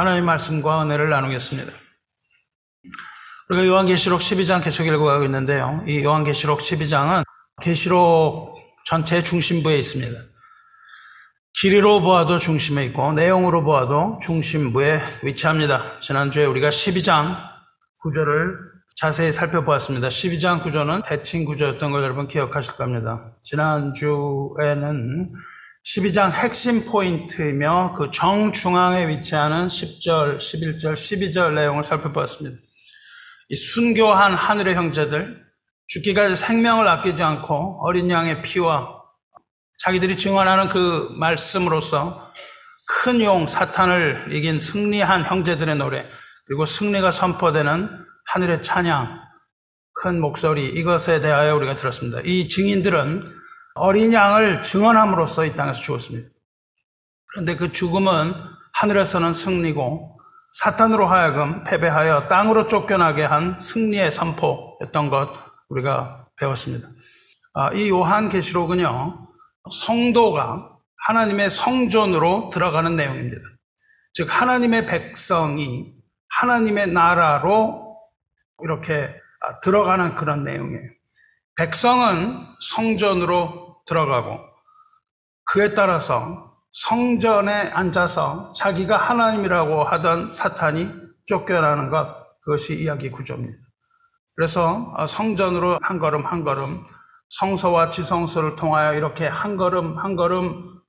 하나님의 말씀과 은혜를 나누겠습니다. 우리가 요한계시록 12장 계속 읽어가고 있는데요. 이 요한계시록 12장은 계시록 전체 중심부에 있습니다. 길이로 보아도 중심에 있고 내용으로 보아도 중심부에 위치합니다. 지난주에 우리가 12장 구조를 자세히 살펴보았습니다. 12장 구조는 대칭 구조였던 걸 여러분 기억하실 겁니다. 지난주에는 12장 핵심 포인트이며 그 정중앙에 위치하는 10절, 11절, 12절 내용을 살펴보았습니다. 이 순교한 하늘의 형제들, 죽기까지 생명을 아끼지 않고 어린 양의 피와 자기들이 증언하는 그 말씀으로서 큰 용 사탄을 이긴 승리한 형제들의 노래, 그리고 승리가 선포되는 하늘의 찬양, 큰 목소리, 이것에 대하여 우리가 들었습니다. 이 증인들은 어린 양을 증언함으로써 이 땅에서 죽었습니다. 그런데 그 죽음은 하늘에서는 승리고 사탄으로 하여금 패배하여 땅으로 쫓겨나게 한 승리의 선포였던 것 우리가 배웠습니다. 아, 이 요한계시록은요 성도가 하나님의 성전으로 들어가는 내용입니다. 즉 하나님의 백성이 하나님의 나라로 이렇게 들어가는 그런 내용이에요. 백성은 성전으로 들어가고 그에 따라서 성전에 앉아서 자기가 하나님이라고 하던 사탄이 쫓겨나는 것 그것이 이야기 구조입니다. 그래서 성전으로 한 걸음 한 걸음 성소와 지성소를 통하여 이렇게 한 걸음 한 걸음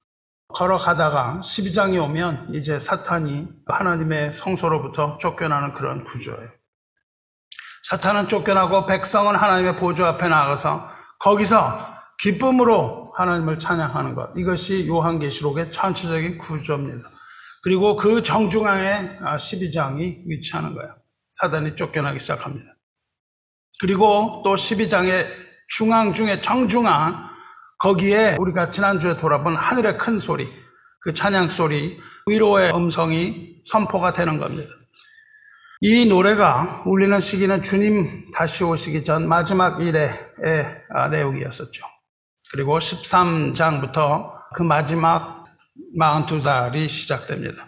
걸어가다가 12장이 오면 이제 사탄이 하나님의 성소로부터 쫓겨나는 그런 구조예요. 사탄은 쫓겨나고 백성은 하나님의 보좌 앞에 나가서 거기서 기쁨으로 하나님을 찬양하는 것. 이것이 요한계시록의 전체적인 구조입니다. 그리고 그 정중앙에 12장이 위치하는 거예요. 사단이 쫓겨나기 시작합니다. 그리고 또 12장의 중앙 중에 정중앙 거기에 우리가 지난주에 돌아본 하늘의 큰 소리, 그 찬양 소리, 위로의 음성이 선포가 되는 겁니다. 이 노래가 울리는 시기는 주님 다시 오시기 전 마지막 일의 내용이었었죠. 그리고 13장부터 그 마지막 42달이 시작됩니다.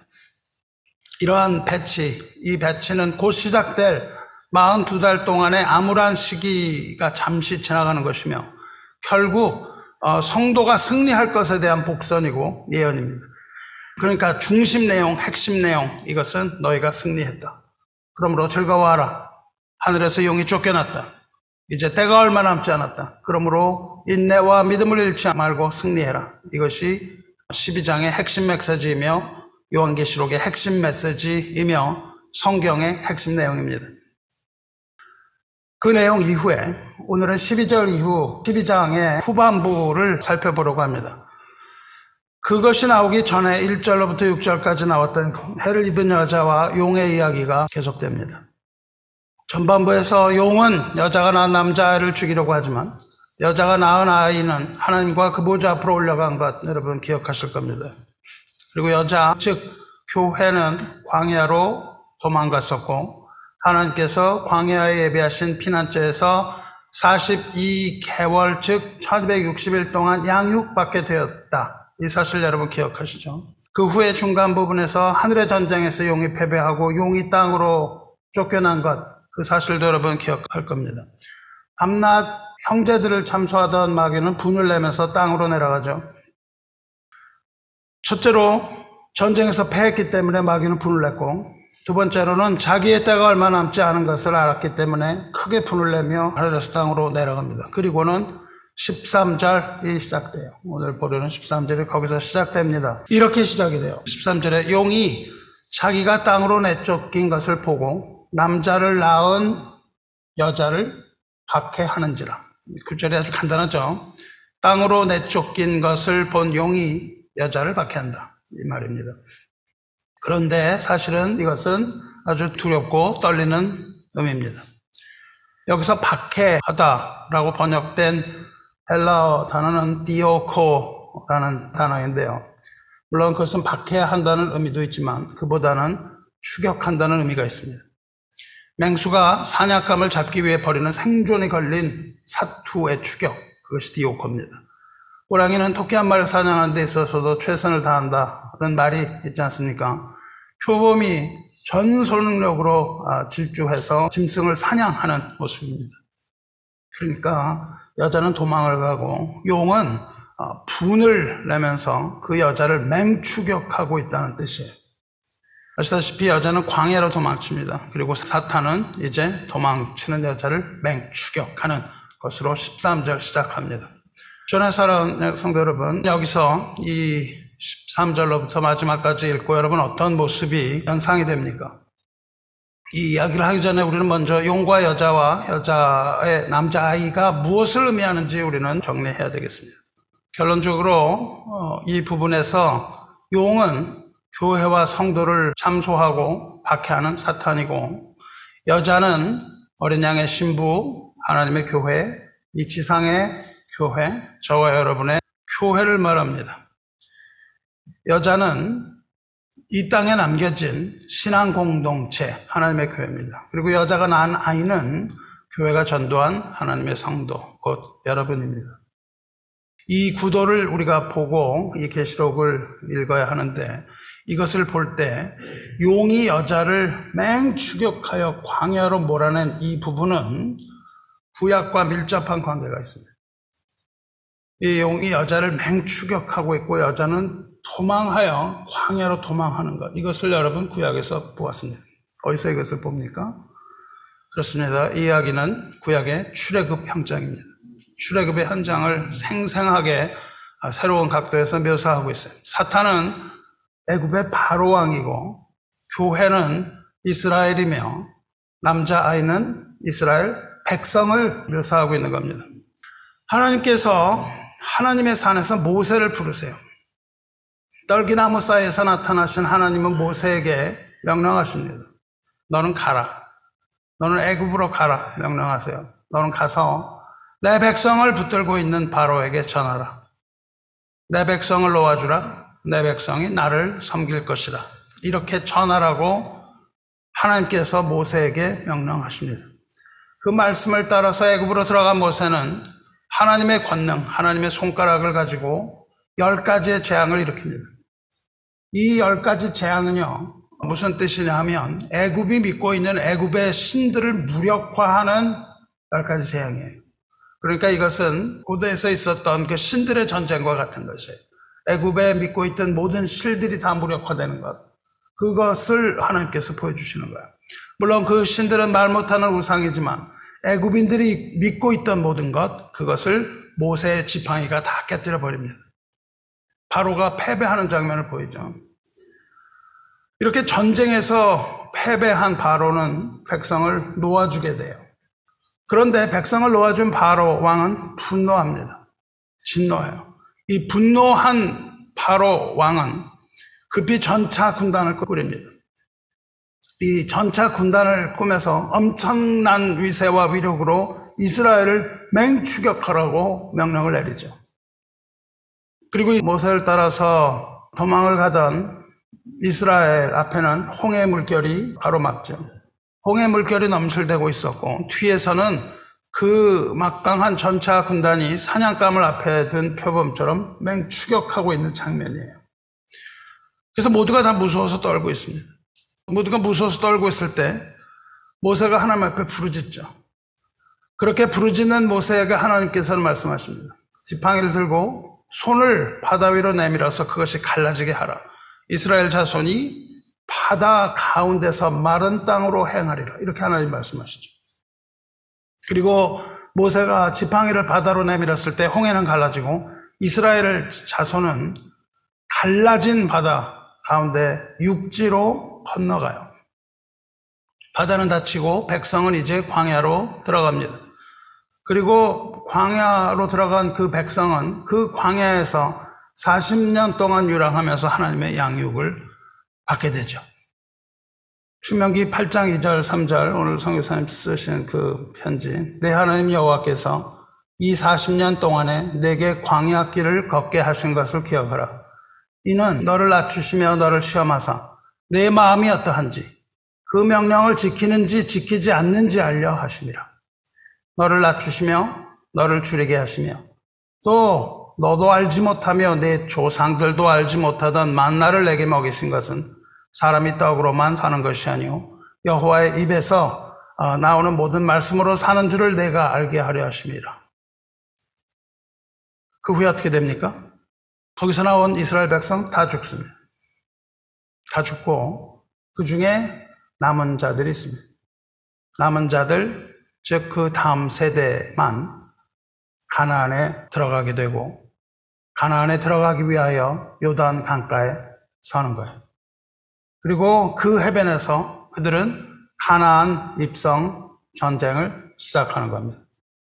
이러한 배치, 이 배치는 곧 시작될 42달 동안의 암울한 시기가 잠시 지나가는 것이며 결국 성도가 승리할 것에 대한 복선이고 예언입니다. 그러니까 중심 내용, 핵심 내용 이것은 너희가 승리했다. 그러므로 즐거워하라. 하늘에서 용이 쫓겨났다. 이제 때가 얼마 남지 않았다. 그러므로 인내와 믿음을 잃지 말고 승리해라. 이것이 12장의 핵심 메시지이며 요한계시록의 핵심 메시지이며 성경의 핵심 내용입니다. 그 내용 이후에 오늘은 12절 이후 12장의 후반부를 살펴보려고 합니다. 그것이 나오기 전에 1절로부터 6절까지 나왔던 해를 입은 여자와 용의 이야기가 계속됩니다. 전반부에서 용은 여자가 낳은 남자아이를 죽이려고 하지만 여자가 낳은 아이는 하나님과 그 보좌 앞으로 올라간 것 여러분 기억하실 겁니다. 그리고 여자, 즉 교회는 광야로 도망갔었고 하나님께서 광야에 예비하신 피난처에서 42개월 즉 1260일 동안 양육받게 되었다. 이 사실 여러분 기억하시죠? 그 후에 중간 부분에서 하늘의 전쟁에서 용이 패배하고 용이 땅으로 쫓겨난 것, 그 사실도 여러분 기억할 겁니다. 밤낮 형제들을 참소하던 마귀는 분을 내면서 땅으로 내려가죠. 첫째로 전쟁에서 패했기 때문에 마귀는 분을 냈고 두 번째로는 자기의 때가 얼마 남지 않은 것을 알았기 때문에 크게 분을 내며 하늘에서 땅으로 내려갑니다. 그리고는 13절이 시작돼요. 오늘 보려는 13절이 거기서 시작됩니다. 이렇게 시작이 돼요. 13절에 용이 자기가 땅으로 내쫓긴 것을 보고 남자를 낳은 여자를 박해하는지라. 구절이 아주 간단하죠. 땅으로 내쫓긴 것을 본 용이 여자를 박해한다. 이 말입니다. 그런데 사실은 이것은 아주 두렵고 떨리는 의미입니다. 여기서 박해하다라고 번역된 헬라어 단어는 디오코라는 단어인데요. 물론 그것은 박해한다는 의미도 있지만 그보다는 추격한다는 의미가 있습니다. 맹수가 사냥감을 잡기 위해 벌이는 생존이 걸린 사투의 추격, 그것이 디오코입니다. 호랑이는 토끼 한 마리를 사냥하는 데 있어서도 최선을 다한다는 말이 있지 않습니까? 표범이 전 손력으로 아, 질주해서 짐승을 사냥하는 모습입니다. 그러니까 여자는 도망을 가고 용은 아, 분을 내면서 그 여자를 맹추격하고 있다는 뜻이에요. 아시다시피 여자는 광야로 도망칩니다. 그리고 사탄은 이제 도망치는 여자를 맹추격하는 것으로 13절 시작합니다. 전에 살아온 성도 여러분, 여기서 이 13절로부터 마지막까지 읽고 여러분 어떤 모습이 연상이 됩니까? 이 이야기를 하기 전에 우리는 먼저 용과 여자와 여자의 남자아이가 무엇을 의미하는지 우리는 정리해야 되겠습니다. 결론적으로 어, 이 부분에서 용은 교회와 성도를 참소하고 박해하는 사탄이고 여자는 어린 양의 신부 하나님의 교회 이 지상의 교회 저와 여러분의 교회를 말합니다. 여자는 이 땅에 남겨진 신앙 공동체 하나님의 교회입니다. 그리고 여자가 낳은 아이는 교회가 전도한 하나님의 성도 곧 여러분입니다. 이 구도를 우리가 보고 이 계시록을 읽어야 하는데 이것을 볼 때 용이 여자를 맹 추격하여 광야로 몰아낸 이 부분은 구약과 밀접한 관계가 있습니다. 이 용이 여자를 맹 추격하고 있고 여자는 도망하여 광야로 도망하는 것. 이것을 여러분 구약에서 보았습니다. 어디서 이것을 봅니까? 그렇습니다. 이 이야기는 구약의 출애굽 현장입니다. 출애굽의 현장을 생생하게 새로운 각도에서 묘사하고 있어요. 사탄은 애굽의 바로 왕이고 교회는 이스라엘이며 남자 아이는 이스라엘 백성을 묘사하고 있는 겁니다. 하나님께서 하나님의 산에서 모세를 부르세요. 떨기나무 사이에서 나타나신 하나님은 모세에게 명령하십니다. 너는 가라. 너는 애굽으로 가라. 명령하세요. 너는 가서 내 백성을 붙들고 있는 바로에게 전하라. 내 백성을 놓아주라. 내 백성이 나를 섬길 것이라. 이렇게 전하라고 하나님께서 모세에게 명령하십니다. 그 말씀을 따라서 애굽으로 들어간 모세는 하나님의 권능, 하나님의 손가락을 가지고 열 가지의 재앙을 일으킵니다. 이 열 가지 재앙은요 무슨 뜻이냐 하면 애굽이 믿고 있는 애굽의 신들을 무력화하는 열 가지 재앙이에요. 그러니까 이것은 고대에서 있었던 그 신들의 전쟁과 같은 것이에요. 애굽에 믿고 있던 모든 신들이 다 무력화되는 것. 그것을 하나님께서 보여주시는 거예요. 물론 그 신들은 말 못하는 우상이지만 애굽인들이 믿고 있던 모든 것 그것을 모세의 지팡이가 다 깨뜨려 버립니다. 바로가 패배하는 장면을 보이죠. 이렇게 전쟁에서 패배한 바로는 백성을 놓아주게 돼요. 그런데 백성을 놓아준 바로 왕은 분노합니다. 진노해요. 이 분노한 바로 왕은 급히 전차 군단을 꾸립니다. 이 전차 군단을 꾸며서 엄청난 위세와 위력으로 이스라엘을 맹추격하라고 명령을 내리죠. 그리고 모세를 따라서 도망을 가던 이스라엘 앞에는 홍해 물결이 가로막죠. 홍해 물결이 넘실대고 있었고 뒤에서는 그 막강한 전차 군단이 사냥감을 앞에 든 표범처럼 맹추격하고 있는 장면이에요. 그래서 모두가 다 무서워서 떨고 있습니다. 모두가 무서워서 떨고 있을 때 모세가 하나님 앞에 부르짖죠. 그렇게 부르짖는 모세에게 하나님께서는 말씀하십니다. 지팡이를 들고 손을 바다 위로 내밀어서 그것이 갈라지게 하라. 이스라엘 자손이 바다 가운데서 마른 땅으로 행하리라. 이렇게 하나님 말씀하시죠. 그리고 모세가 지팡이를 바다로 내밀었을 때 홍해는 갈라지고 이스라엘 자손은 갈라진 바다 가운데 육지로 건너가요. 바다는 닫히고 백성은 이제 광야로 들어갑니다. 그리고 광야로 들어간 그 백성은 그 광야에서 40년 동안 유랑하면서 하나님의 양육을 받게 되죠. 추명기 8장 2절 3절 오늘 성교사님 쓰신 그 편지 내 하나님 여호와께서 이 40년 동안에 내게 광야 길을 걷게 하신 것을 기억하라. 이는 너를 낮추시며 너를 시험하사 내 마음이 어떠한지 그 명령을 지키는지 지키지 않는지 알려 하심이라. 너를 낮추시며 너를 줄이게 하시며 또 너도 알지 못하며 내 조상들도 알지 못하던 만나를 내게 먹이신 것은 사람이 떡으로만 사는 것이 아니요 여호와의 입에서 어, 나오는 모든 말씀으로 사는 줄을 내가 알게 하려 하심이라. 그 후에 어떻게 됩니까? 거기서 나온 이스라엘 백성 다 죽습니다. 다 죽고 그 중에 남은 자들이 있습니다. 남은 자들 즉 그 다음 세대만 가나안에 들어가게 되고 가나안에 들어가기 위하여 요단 강가에 서는 거예요. 그리고 그 해변에서 그들은 가나안 입성 전쟁을 시작하는 겁니다.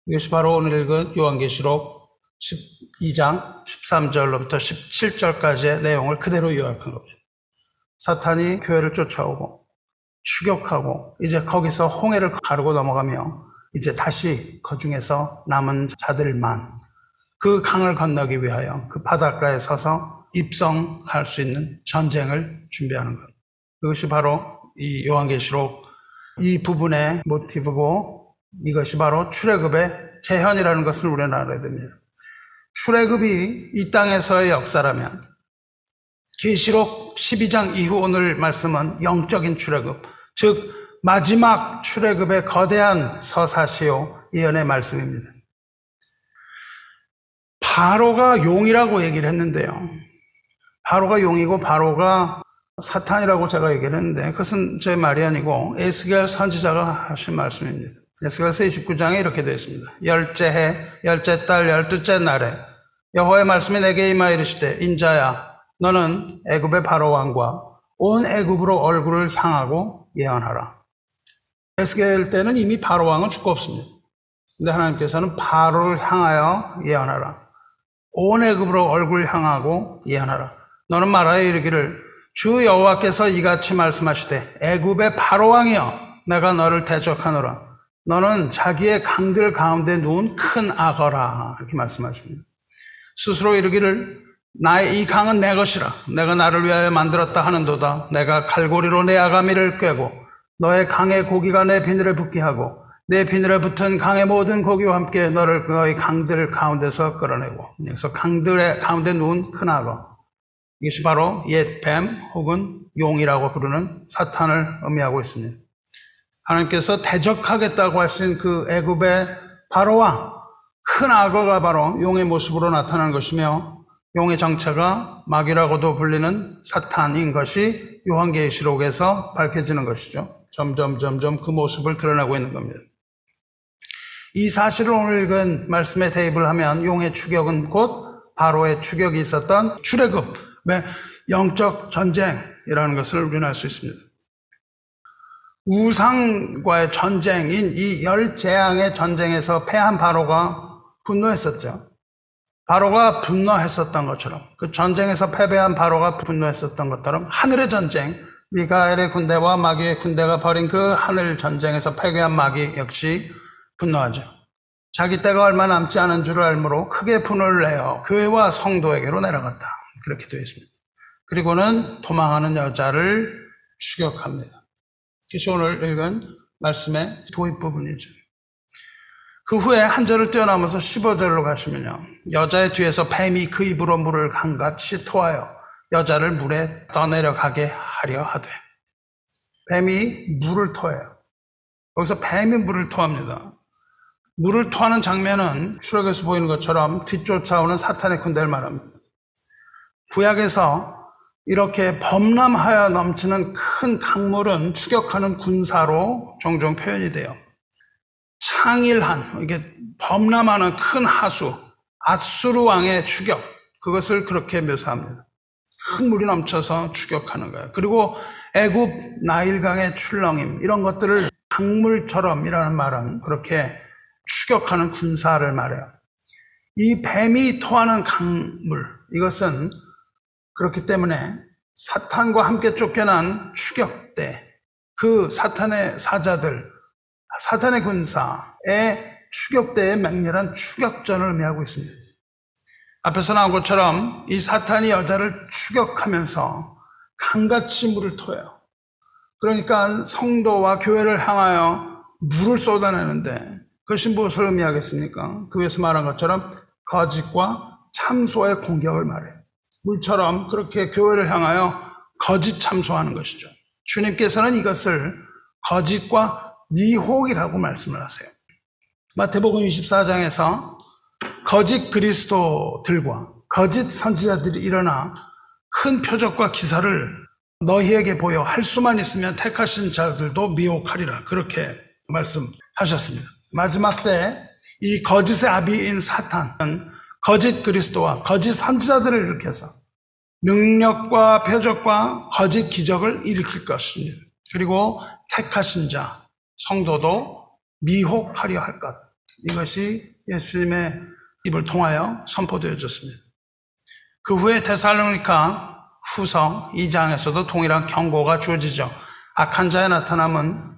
이것이 바로 오늘 읽은 요한계시록 12장 13절로부터 17절까지의 내용을 그대로 요약한 겁니다. 사탄이 교회를 쫓아오고 추격하고 이제 거기서 홍해를 가르고 넘어가며 이제 다시 그 중에서 남은 자들만 그 강을 건너기 위하여 그 바닷가에 서서 입성할 수 있는 전쟁을 준비하는 것. 그것이 바로 이 요한계시록 이 부분의 모티브고 이것이 바로 출애굽의 재현이라는 것을 우리는 알아야 됩니다. 출애굽이 이 땅에서의 역사라면 계시록 12장 이후 오늘 말씀은 영적인 출애굽, 즉 마지막 출애굽의 거대한 서사시요 예언의 말씀입니다. 바로가 용이라고 얘기를 했는데요. 바로가 용이고 바로가 사탄이라고 제가 얘기를 했는데 그것은 제 말이 아니고 에스겔 선지자가 하신 말씀입니다. 에스겔서 29장에 이렇게 되어 있습니다. 열째 해, 열째 달, 열두째 날에 여호와의 말씀이 내게 임하 이르시되 인자야 너는 애굽의 바로 왕과 온 애굽으로 얼굴을 향하고 예언하라. 에스겔 때는 이미 바로 왕은 죽고 없습니다. 근데 하나님께서는 바로를 향하여 예언하라. 온 애굽으로 얼굴 향하고 예언하라. 너는 말하여 이르기를 주 여호와께서 이같이 말씀하시되 애굽의 바로 왕이여 내가 너를 대적하노라. 너는 자기의 강들 가운데 누운 큰 악어라 이렇게 말씀하십니다. 스스로 이르기를 나의 이 강은 내 것이라 내가 나를 위하여 만들었다 하는도다 내가 칼고리로 내 아가미를 꿰고 너의 강의 고기가 내 비늘에 붙게 하고 내 비늘에 붙은 강의 모든 고기와 함께 너를 너의 강들 가운데서 끌어내고 그래서 강들의 가운데 누운 큰 악어 이것이 바로 옛 뱀 혹은 용이라고 부르는 사탄을 의미하고 있습니다. 하나님께서 대적하겠다고 하신 그 애굽의 바로와 큰 악어가 바로 용의 모습으로 나타나는 것이며 용의 정체가 마귀라고도 불리는 사탄인 것이 요한계시록에서 밝혀지는 것이죠. 점점 점점 그 모습을 드러내고 있는 겁니다. 이 사실을 오늘 읽은 말씀에 대입을 하면 용의 추격은 곧 바로의 추격이 있었던 출애굽의 영적 전쟁이라는 것을 우리는 알 수 있습니다. 우상과의 전쟁인 이 열 재앙의 전쟁에서 패한 바로가 분노했었죠. 바로가 분노했었던 것처럼 그 전쟁에서 패배한 바로가 분노했었던 것처럼 하늘의 전쟁 미가엘의 군대와 마귀의 군대가 벌인 그 하늘 전쟁에서 패배한 마귀 역시 분노하죠. 자기 때가 얼마 남지 않은 줄을 알므로 크게 분을 내어 교회와 성도에게로 내려갔다. 그렇게 되어 있습니다. 그리고는 도망하는 여자를 추격합니다. 그것이 오늘 읽은 말씀의 도입 부분이죠. 그 후에 한 절을 뛰어넘어서 15절로 가시면요. 여자의 뒤에서 뱀이 그 입으로 물을 강같이 토하여 여자를 물에 떠내려가게 하려 하되 뱀이 물을 토해요. 거기서 뱀이 물을 토합니다. 물을 토하는 장면은 추락에서 보이는 것처럼 뒤쫓아오는 사탄의 군대를 말합니다. 구약에서 이렇게 범람하여 넘치는 큰 강물은 추격하는 군사로 종종 표현이 돼요. 창일한, 이게 범람하는 큰 하수, 아수르 왕의 추격, 그것을 그렇게 묘사합니다. 큰 물이 넘쳐서 추격하는 거예요. 그리고 애굽 나일강의 출렁임, 이런 것들을 강물처럼이라는 말은 그렇게 추격하는 군사를 말해요. 이 뱀이 토하는 강물, 이것은 그렇기 때문에 사탄과 함께 쫓겨난 추격대, 그 사탄의 사자들, 사탄의 군사의 추격대의 맹렬한 추격전을 의미하고 있습니다. 앞에서 나온 것처럼 이 사탄이 여자를 추격하면서 강같이 물을 토해요. 그러니까 성도와 교회를 향하여 물을 쏟아내는데 그것이 무엇을 의미하겠습니까? 그 위에서 말한 것처럼 거짓과 참소의 공격을 말해요. 물처럼 그렇게 교회를 향하여 거짓 참소하는 것이죠. 주님께서는 이것을 거짓과 미혹이라고 말씀을 하세요. 마태복음 24장에서 거짓 그리스도들과 거짓 선지자들이 일어나 큰 표적과 기사를 너희에게 보여 할 수만 있으면 택하신 자들도 미혹하리라. 그렇게 말씀하셨습니다. 마지막 때 이 거짓의 아비인 사탄은 거짓 그리스도와 거짓 선지자들을 일으켜서 능력과 표적과 거짓 기적을 일으킬 것입니다. 그리고 택하신 자, 성도도 미혹하려 할 것. 이것이 예수님의 입을 통하여 선포되어졌습니다. 그 후에 데살로니카 후성 2장에서도 동일한 경고가 주어지죠. 악한 자의 나타남은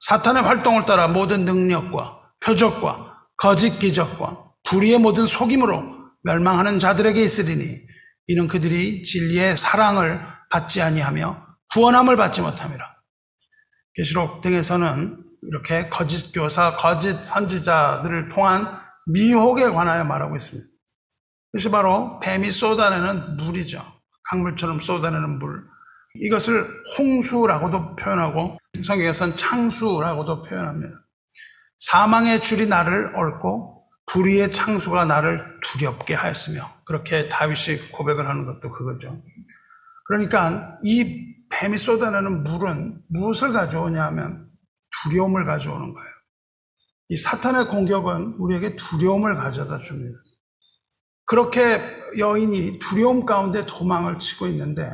사탄의 활동을 따라 모든 능력과 표적과 거짓 기적과 불의의 모든 속임으로 멸망하는 자들에게 있으리니 이는 그들이 진리의 사랑을 받지 아니하며 구원함을 받지 못함이라. 계시록 등에서는 이렇게 거짓 교사, 거짓 선지자들을 통한 미혹에 관하여 말하고 있습니다. 이것이 바로 뱀이 쏟아내는 물이죠. 강물처럼 쏟아내는 물. 이것을 홍수라고도 표현하고 성경에서는 창수라고도 표현합니다. 사망의 줄이 나를 얽고 불의의 창수가 나를 두렵게 하였으며 그렇게 다윗이 고백을 하는 것도 그거죠. 그러니까 이 뱀이 쏟아내는 물은 무엇을 가져오냐 하면 두려움을 가져오는 거예요. 이 사탄의 공격은 우리에게 두려움을 가져다 줍니다. 그렇게 여인이 두려움 가운데 도망을 치고 있는데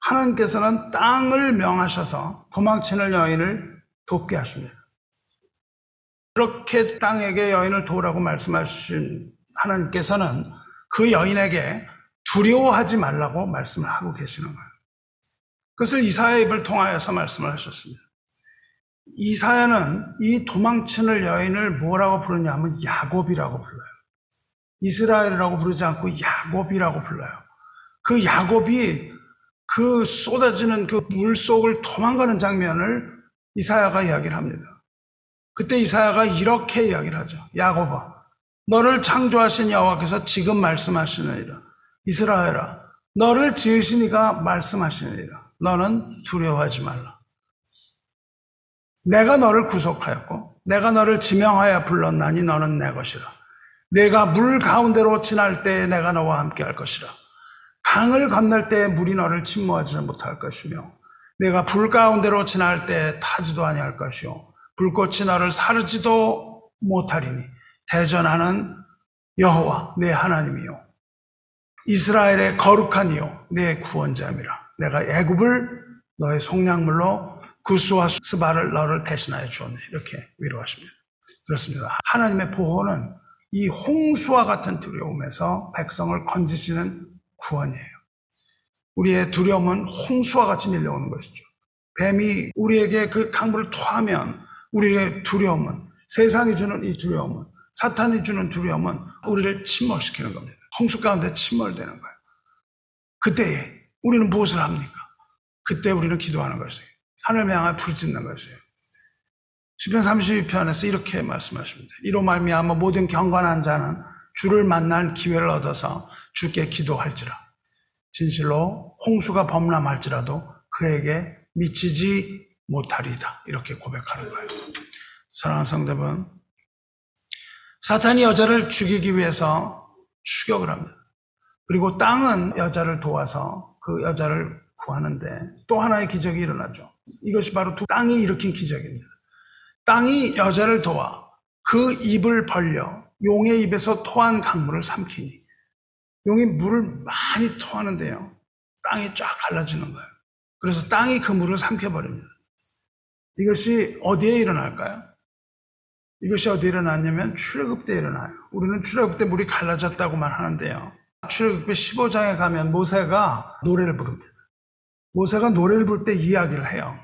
하나님께서는 땅을 명하셔서 도망치는 여인을 돕게 하십니다. 그렇게 땅에게 여인을 도우라고 말씀하신 하나님께서는 그 여인에게 두려워하지 말라고 말씀을 하고 계시는 거예요. 그것을 이사야 입을 통하여서 말씀을 하셨습니다. 이사야는 이 도망치는 여인을 뭐라고 부르냐면 야곱이라고 불러요. 이스라엘이라고 부르지 않고 야곱이라고 불러요. 그 야곱이 그 쏟아지는 그 물속을 도망가는 장면을 이사야가 이야기를 합니다. 그때 이사야가 이렇게 이야기를 하죠. 야곱아, 너를 창조하신 여호와께서 지금 말씀하시느니라. 이스라엘아, 너를 지으신 이가 말씀하시느니라. 너는 두려워하지 말라. 내가 너를 구속하였고, 내가 너를 지명하여 불렀나니 너는 내 것이라. 내가 물 가운데로 지날 때 내가 너와 함께 할 것이라. 강을 건널 때 물이 너를 침몰하지 못할 것이며 내가 불 가운데로 지날 때 타지도 아니할 것이요 불꽃이 너를 사르지도 못하리니 대전하는 여호와 내 하나님이요 이스라엘의 거룩한 이요 내 구원자입니다. 내가 애굽을 너의 속량물로 구스와 스바를 너를 대신하여 주었네 이렇게 위로하십니다. 그렇습니다. 하나님의 보호는 이 홍수와 같은 두려움에서 백성을 건지시는 구원이에요. 우리의 두려움은 홍수와 같이 밀려오는 것이죠. 뱀이 우리에게 그 강물을 토하면 우리의 두려움은 세상이 주는 이 두려움은 사탄이 주는 두려움은 우리를 침몰시키는 겁니다. 홍수 가운데 침몰되는 거예요. 그때에 우리는 무엇을 합니까? 그때 우리는 기도하는 것이에요. 하늘을 향해 부르짖는 것이에요. 시편 32편에서 이렇게 말씀하십니다. 이로 말미암아 모든 경건한 자는 주를 만날 기회를 얻어서 주께 기도할지라. 진실로 홍수가 범람할지라도 그에게 미치지 못하리다. 이렇게 고백하는 거예요. 사랑하는 성대분, 사탄이 여자를 죽이기 위해서 추격을 합니다. 그리고 땅은 여자를 도와서 그 여자를 구하는데 또 하나의 기적이 일어나죠. 이것이 바로 두 땅이 일으킨 기적입니다. 땅이 여자를 도와 그 입을 벌려 용의 입에서 토한 강물을 삼키니 용이 물을 많이 토하는데요. 땅이 쫙 갈라지는 거예요. 그래서 땅이 그 물을 삼켜버립니다. 이것이 어디에 일어날까요? 이것이 어디에 일어났냐면 출애굽 때 일어나요. 우리는 출애굽 때 물이 갈라졌다고만 하는데요. 출애굽 15장에 가면 모세가 노래를 부릅니다. 모세가 노래를 부를 때 이야기를 해요.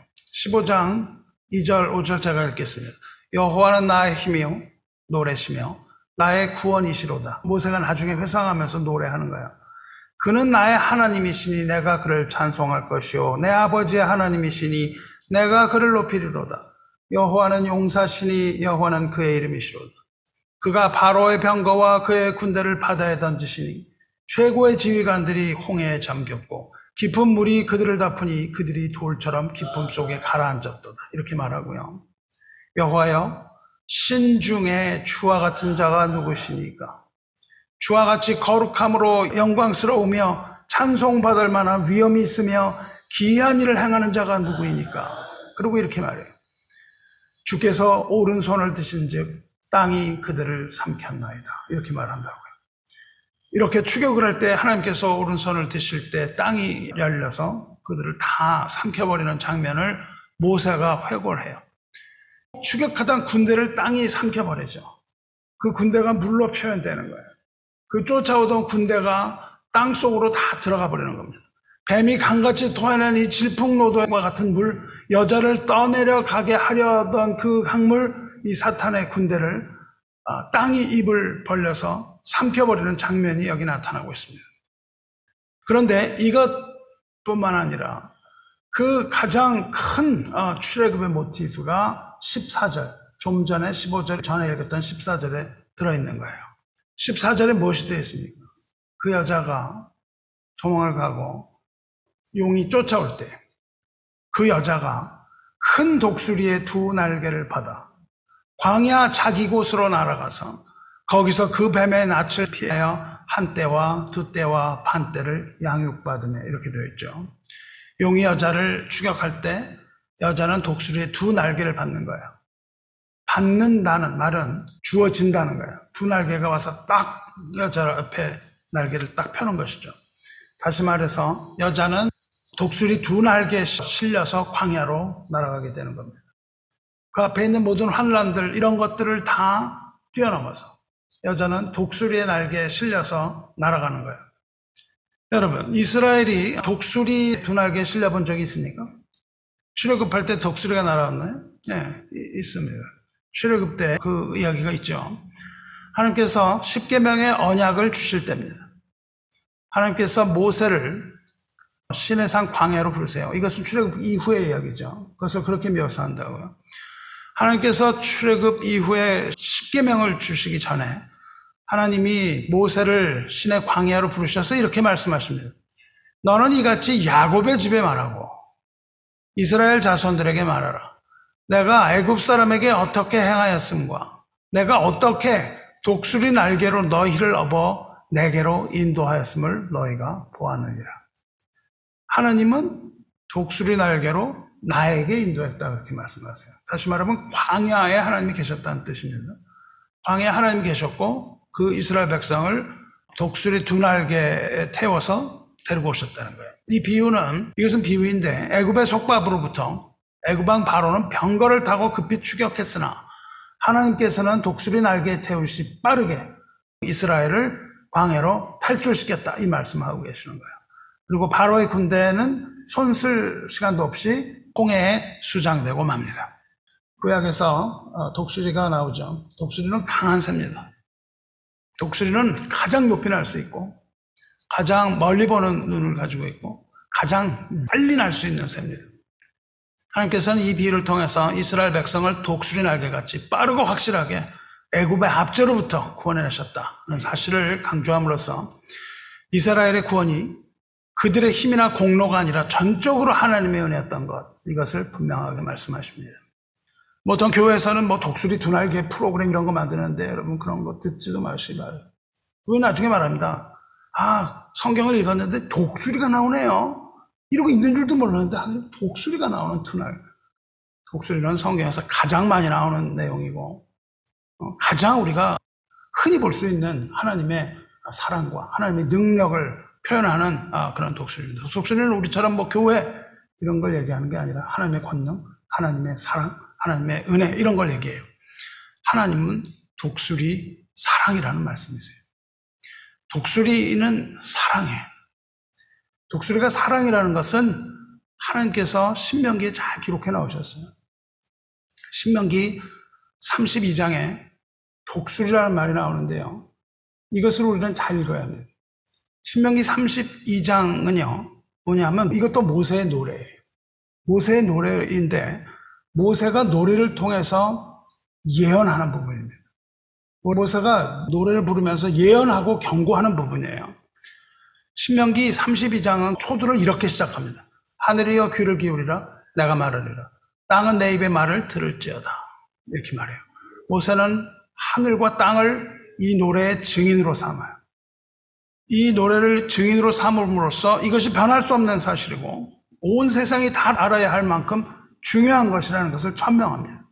15장 2절, 5절 제가 읽겠습니다. 여호와는 나의 힘이요 노래시며 나의 구원이시로다. 모세가 나중에 회상하면서 노래하는 거야. 그는 나의 하나님이시니 내가 그를 찬송할 것이요 내 아버지의 하나님이시니 내가 그를 높이리로다. 여호와는 용사시니 여호와는 그의 이름이시로다. 그가 바로의 병거와 그의 군대를 바다에 던지시니 최고의 지휘관들이 홍해에 잠겼고 깊은 물이 그들을 덮으니 그들이 돌처럼 깊음 속에 가라앉았도다. 이렇게 말하고요. 여호와여 신 중에 주와 같은 자가 누구시니까? 주와 같이 거룩함으로 영광스러우며 찬송받을 만한 위엄이 있으며 기이한 일을 행하는 자가 누구이니까? 그리고 이렇게 말해요. 주께서 오른손을 드신 즉 땅이 그들을 삼켰나이다. 이렇게 말한다고요. 이렇게 추격을 할 때 하나님께서 오른손을 드실 때 땅이 열려서 그들을 다 삼켜버리는 장면을 모세가 회고를 해요. 추격하던 군대를 땅이 삼켜버리죠. 그 군대가 물로 표현되는 거예요. 그 쫓아오던 군대가 땅 속으로 다 들어가 버리는 겁니다. 뱀이 강같이 토해낸 이 질풍노도와 같은 물, 여자를 떠내려 가게 하려던 그 강물, 이 사탄의 군대를 아, 땅이 입을 벌려서 삼켜버리는 장면이 여기 나타나고 있습니다. 그런데 이것뿐만 아니라 그 가장 큰 어, 출애굽의 모티프가 14절, 좀 전에 15절 전에 읽었던 14절에 들어있는 거예요. 14절에 무엇이 되어 있습니까? 그 여자가 도망을 가고 용이 쫓아올 때 그 여자가 큰 독수리의 두 날개를 받아 광야 자기 곳으로 날아가서 거기서 그 뱀의 낯을 피하여 한 때와 두 때와 반 때를 양육받으며 이렇게 되어 있죠. 용이 여자를 추격할 때 여자는 독수리의 두 날개를 받는 거예요. 받는다는 말은 주어진다는 거예요. 두 날개가 와서 딱 여자 앞에 날개를 딱 펴는 것이죠. 다시 말해서 여자는 독수리 두 날개에 실려서 광야로 날아가게 되는 겁니다. 그 앞에 있는 모든 환란들 이런 것들을 다 뛰어넘어서 여자는 독수리의 날개에 실려서 날아가는 거예요. 여러분, 이스라엘이 독수리 두 날개에 실려본 적이 있습니까? 출애굽할 때 독수리가 날아왔나요? 네, 있습니다. 출애굽 때 그 이야기가 있죠. 하나님께서 십계명의 언약을 주실 때입니다. 하나님께서 모세를 신의 산 광야로 부르세요. 이것은 출애굽 이후의 이야기죠. 그것을 그렇게 묘사한다고요. 하나님께서 출애굽 이후에 십계명을 주시기 전에 하나님이 모세를 신의 광야로 부르셔서 이렇게 말씀하십니다. 너는 이같이 야곱의 집에 말하고 이스라엘 자손들에게 말하라. 내가 애굽 사람에게 어떻게 행하였음과 내가 어떻게 독수리 날개로 너희를 업어 내게로 인도하였음을 너희가 보았느니라. 하나님은 독수리 날개로 나에게 인도했다 그렇게 말씀하세요. 다시 말하면 광야에 하나님이 계셨다는 뜻입니다. 광야에 하나님이 계셨고 그 이스라엘 백성을 독수리 두 날개에 태워서 데리고 오셨다는 거예요. 이 비유는 이것은 비유인데 애굽의 속박으로부터 애굽왕 바로는 병거를 타고 급히 추격했으나 하나님께서는 독수리 날개에 태우시 빠르게 이스라엘을 광해로 탈출시켰다 이 말씀하고 계시는 거예요. 그리고 바로의 군대는 손 쓸 시간도 없이 홍해에 수장되고 맙니다. 구약에서 어, 독수리가 나오죠. 독수리는 강한 새입니다. 독수리는 가장 높이 날 수 있고 가장 멀리 보는 눈을 가지고 있고 가장 빨리 날 수 있는 새입니다. 하나님께서는 이 비유를 통해서 이스라엘 백성을 독수리 날개같이 빠르고 확실하게 애굽의 압제로부터 구원해내셨다는 사실을 강조함으로써 이스라엘의 구원이 그들의 힘이나 공로가 아니라 전적으로 하나님의 은혜였던 것 이것을 분명하게 말씀하십니다. 뭐 어떤 교회에서는 뭐 독수리 두 날개 프로그램 이런 거 만드는데 여러분 그런 거 듣지도 마시발. 왜 나중에 말합니다. 아 성경을 읽었는데 독수리가 나오네요. 이러고 있는 줄도 몰랐는데 하늘 독수리가 나오는 투날. 독수리는 성경에서 가장 많이 나오는 내용이고 어, 가장 우리가 흔히 볼 수 있는 하나님의 사랑과 하나님의 능력을 표현하는 아, 그런 독수리입니다. 독수리는 우리처럼 뭐 교회 이런 걸 얘기하는 게 아니라 하나님의 권능, 하나님의 사랑, 하나님의 은혜 이런 걸 얘기해요. 하나님은 독수리 사랑이라는 말씀이세요. 독수리는 사랑해. 독수리가 사랑이라는 것은 하나님께서 신명기에 잘 기록해 나오셨어요. 신명기 32장에 독수리라는 말이 나오는데요. 이것을 우리는 잘 읽어야 합니다. 신명기 32장은요, 뭐냐면 이것도 모세의 노래예요. 모세의 노래인데, 모세가 노래를 통해서 예언하는 부분입니다. 모세가 노래를 부르면서 예언하고 경고하는 부분이에요. 신명기 32장은 초두를 이렇게 시작합니다. 하늘이여 귀를 기울이라 내가 말하리라. 땅은 내 입의 말을 들을지어다. 이렇게 말해요. 모세는 하늘과 땅을 이 노래의 증인으로 삼아요. 이 노래를 증인으로 삼음으로써 이것이 변할 수 없는 사실이고 온 세상이 다 알아야 할 만큼 중요한 것이라는 것을 천명합니다.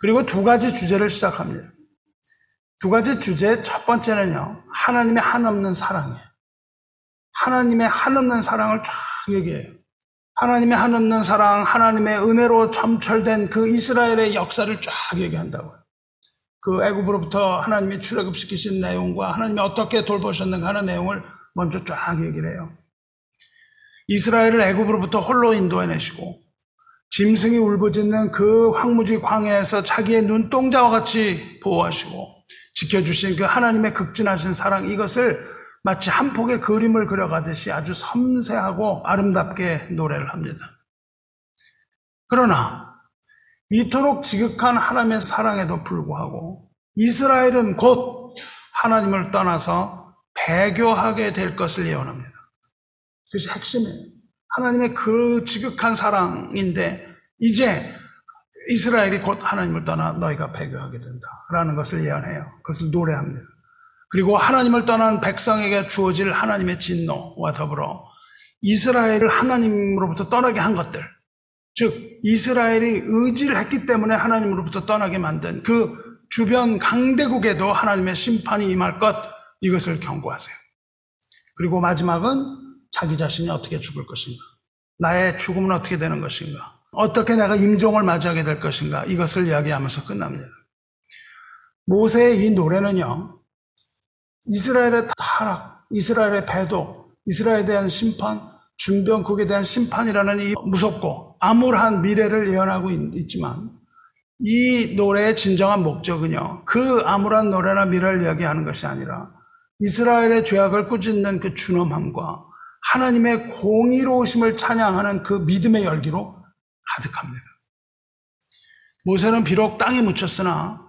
그리고 두 가지 주제를 시작합니다. 두 가지 주제 첫 번째는요. 하나님의 한없는 사랑이에요. 하나님의 한없는 사랑을 쫙 얘기해요. 하나님의 한없는 사랑, 하나님의 은혜로 점철된 그 이스라엘의 역사를 쫙 얘기한다고요. 그 애굽으로부터 하나님이 출애굽시키신 내용과 하나님이 어떻게 돌보셨는가 하는 내용을 먼저 쫙 얘기를 해요. 이스라엘을 애굽으로부터 홀로 인도해내시고 짐승이 울부짖는 그 황무지 광야에서 자기의 눈동자와 같이 보호하시고 지켜주신 그 하나님의 극진하신 사랑 이것을 마치 한 폭의 그림을 그려가듯이 아주 섬세하고 아름답게 노래를 합니다. 그러나 이토록 지극한 하나님의 사랑에도 불구하고 이스라엘은 곧 하나님을 떠나서 배교하게 될 것을 예언합니다. 그것이 핵심이에요. 하나님의 그 지극한 사랑인데 이제 이스라엘이 곧 하나님을 떠나 너희가 배교하게 된다라는 것을 예언해요. 그것을 노래합니다. 그리고 하나님을 떠난 백성에게 주어질 하나님의 진노와 더불어 이스라엘을 하나님으로부터 떠나게 한 것들, 즉 이스라엘이 의지를 했기 때문에 하나님으로부터 떠나게 만든 그 주변 강대국에도 하나님의 심판이 임할 것 이것을 경고하세요. 그리고 마지막은 자기 자신이 어떻게 죽을 것인가, 나의 죽음은 어떻게 되는 것인가, 어떻게 내가 임종을 맞이하게 될 것인가 이것을 이야기하면서 끝납니다. 모세의 이 노래는요, 이스라엘의 타락, 이스라엘의 배도, 이스라엘에 대한 심판, 준병국에 대한 심판이라는 이 무섭고 암울한 미래를 예언하고 있 지만 이 노래의 진정한 목적은요, 그 암울한 노래나 미래를 이야기하는 것이 아니라 이스라엘의 죄악을 꾸짖는 그 준엄함과 하나님의 공의로우심을 찬양하는 그 믿음의 열기로 가득합니다. 모세는 비록 땅에 묻혔으나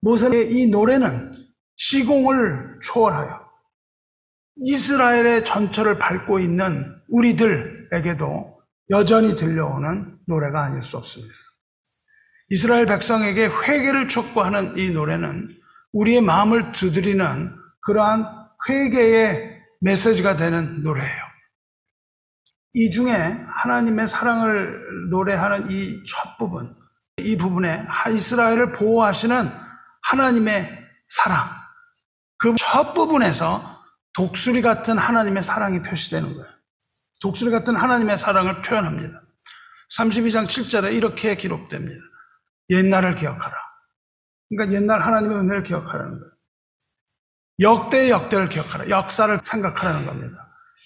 모세의 이 노래는 시공을 초월하여 이스라엘의 전철을 밟고 있는 우리들에게도 여전히 들려오는 노래가 아닐 수 없습니다. 이스라엘 백성에게 회개를 촉구하는 이 노래는 우리의 마음을 두드리는 그러한 회개의 메시지가 되는 노래예요. 이 중에 하나님의 사랑을 노래하는 이 첫 부분, 이 부분에 이스라엘을 보호하시는 하나님의 사랑, 그 첫 부분에서 독수리 같은 하나님의 사랑이 표시되는 거예요. 독수리 같은 하나님의 사랑을 표현합니다. 32장 7절에 이렇게 기록됩니다. 옛날을 기억하라. 그러니까 옛날 하나님의 은혜를 기억하라는 거예요. 역대의 역대를 기억하라. 역사를 생각하라는 겁니다.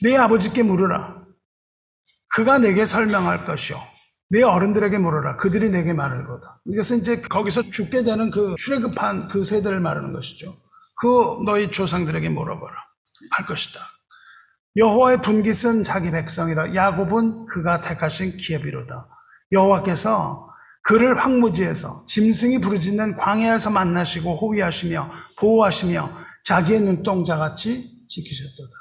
내 아버지께 물으라. 그가 내게 설명할 것이요. 내 어른들에게 물어라. 그들이 내게 말하리로다. 이것은 이제 거기서 죽게 되는 그 출애굽한 그 세대를 말하는 것이죠. 그 너희 조상들에게 물어봐라. 할 것이다. 여호와의 분깃은 자기 백성이라 야곱은 그가 택하신 기업이로다. 여호와께서 그를 황무지에서 짐승이 부르짖는 광야에서 만나시고 호위하시며 보호하시며 자기의 눈동자같이 지키셨도다.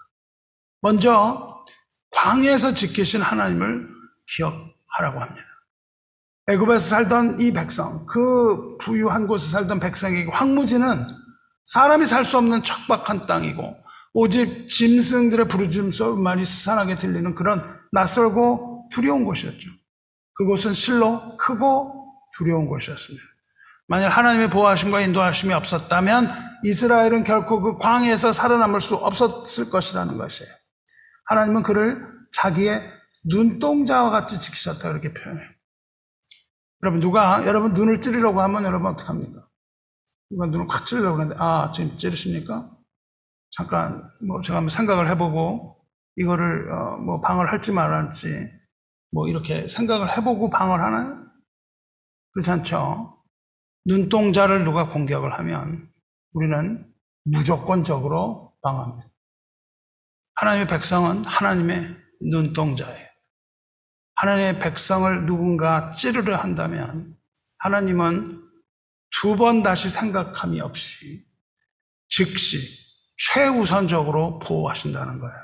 먼저 광야에서 지키신 하나님을 기억하라고 합니다. 애굽에서 살던 이 백성, 그 부유한 곳에 살던 백성에게 황무지는 사람이 살 수 없는 척박한 땅이고 오직 짐승들의 부르짖음 소리만이 스산하게 들리는 그런 낯설고 두려운 곳이었죠. 그곳은 실로 크고 두려운 곳이었습니다. 만약 하나님의 보호하심과 인도하심이 없었다면 이스라엘은 결코 그 광야에서 살아남을 수 없었을 것이라는 것이에요. 하나님은 그를 자기의 눈동자와 같이 지키셨다 그렇게 표현해요. 여러분 누가 여러분 눈을 찌르려고 하면 여러분 어떡합니까? 누가 눈을 콱 찌르려고 하는데 아 지금 찌르십니까? 잠깐 뭐 제가 한번 생각을 해보고 이거를 어, 뭐 방을 할지 말할지 뭐 이렇게 생각을 해보고 방을 하나요? 그렇지 않죠. 눈동자를 누가 공격을 하면 우리는 무조건적으로 방합니다. 하나님의 백성은 하나님의 눈동자예요. 하나님의 백성을 누군가 찌르려 한다면 하나님은 두 번 다시 생각함이 없이 즉시 최우선적으로 보호하신다는 거예요.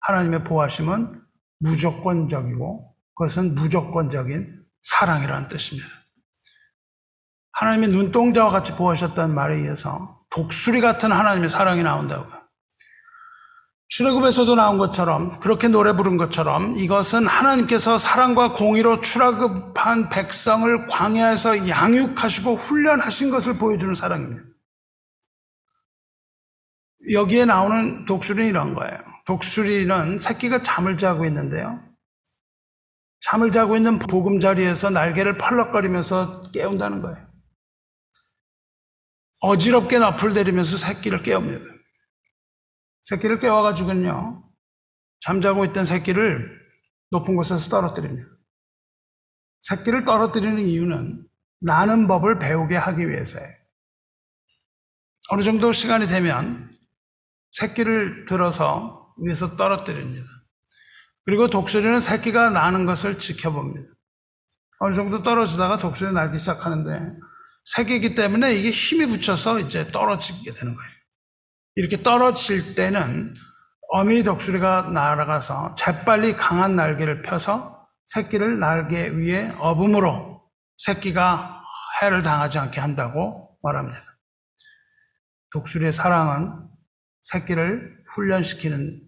하나님의 보호하심은 무조건적이고 그것은 무조건적인 사랑이라는 뜻입니다. 하나님의 눈동자와 같이 보호하셨다는 말에 의해서 독수리 같은 하나님의 사랑이 나온다고요. 출애굽에서도 나온 것처럼 그렇게 노래 부른 것처럼 이것은 하나님께서 사랑과 공의로 출애굽한 백성을 광야에서 양육하시고 훈련하신 것을 보여주는 사랑입니다. 여기에 나오는 독수리는 이런 거예요. 독수리는 새끼가 잠을 자고 있는데요. 잠을 자고 있는 보금자리에서 날개를 펄럭거리면서 깨운다는 거예요. 어지럽게 납을 대리면서 새끼를 깨웁니다. 새끼를 깨워가지고는요, 잠자고 있던 새끼를 높은 곳에서 떨어뜨립니다. 새끼를 떨어뜨리는 이유는 나는 법을 배우게 하기 위해서예요. 어느 정도 시간이 되면 새끼를 들어서 위에서 떨어뜨립니다. 그리고 독수리는 새끼가 나는 것을 지켜봅니다. 어느 정도 떨어지다가 독수리 날기 시작하는데 새끼이기 때문에 이게 힘이 붙여서 이제 떨어지게 되는 거예요. 이렇게 떨어질 때는 어미 독수리가 날아가서 재빨리 강한 날개를 펴서 새끼를 날개 위에 업음으로 새끼가 해를 당하지 않게 한다고 말합니다. 독수리의 사랑은 새끼를 훈련시키는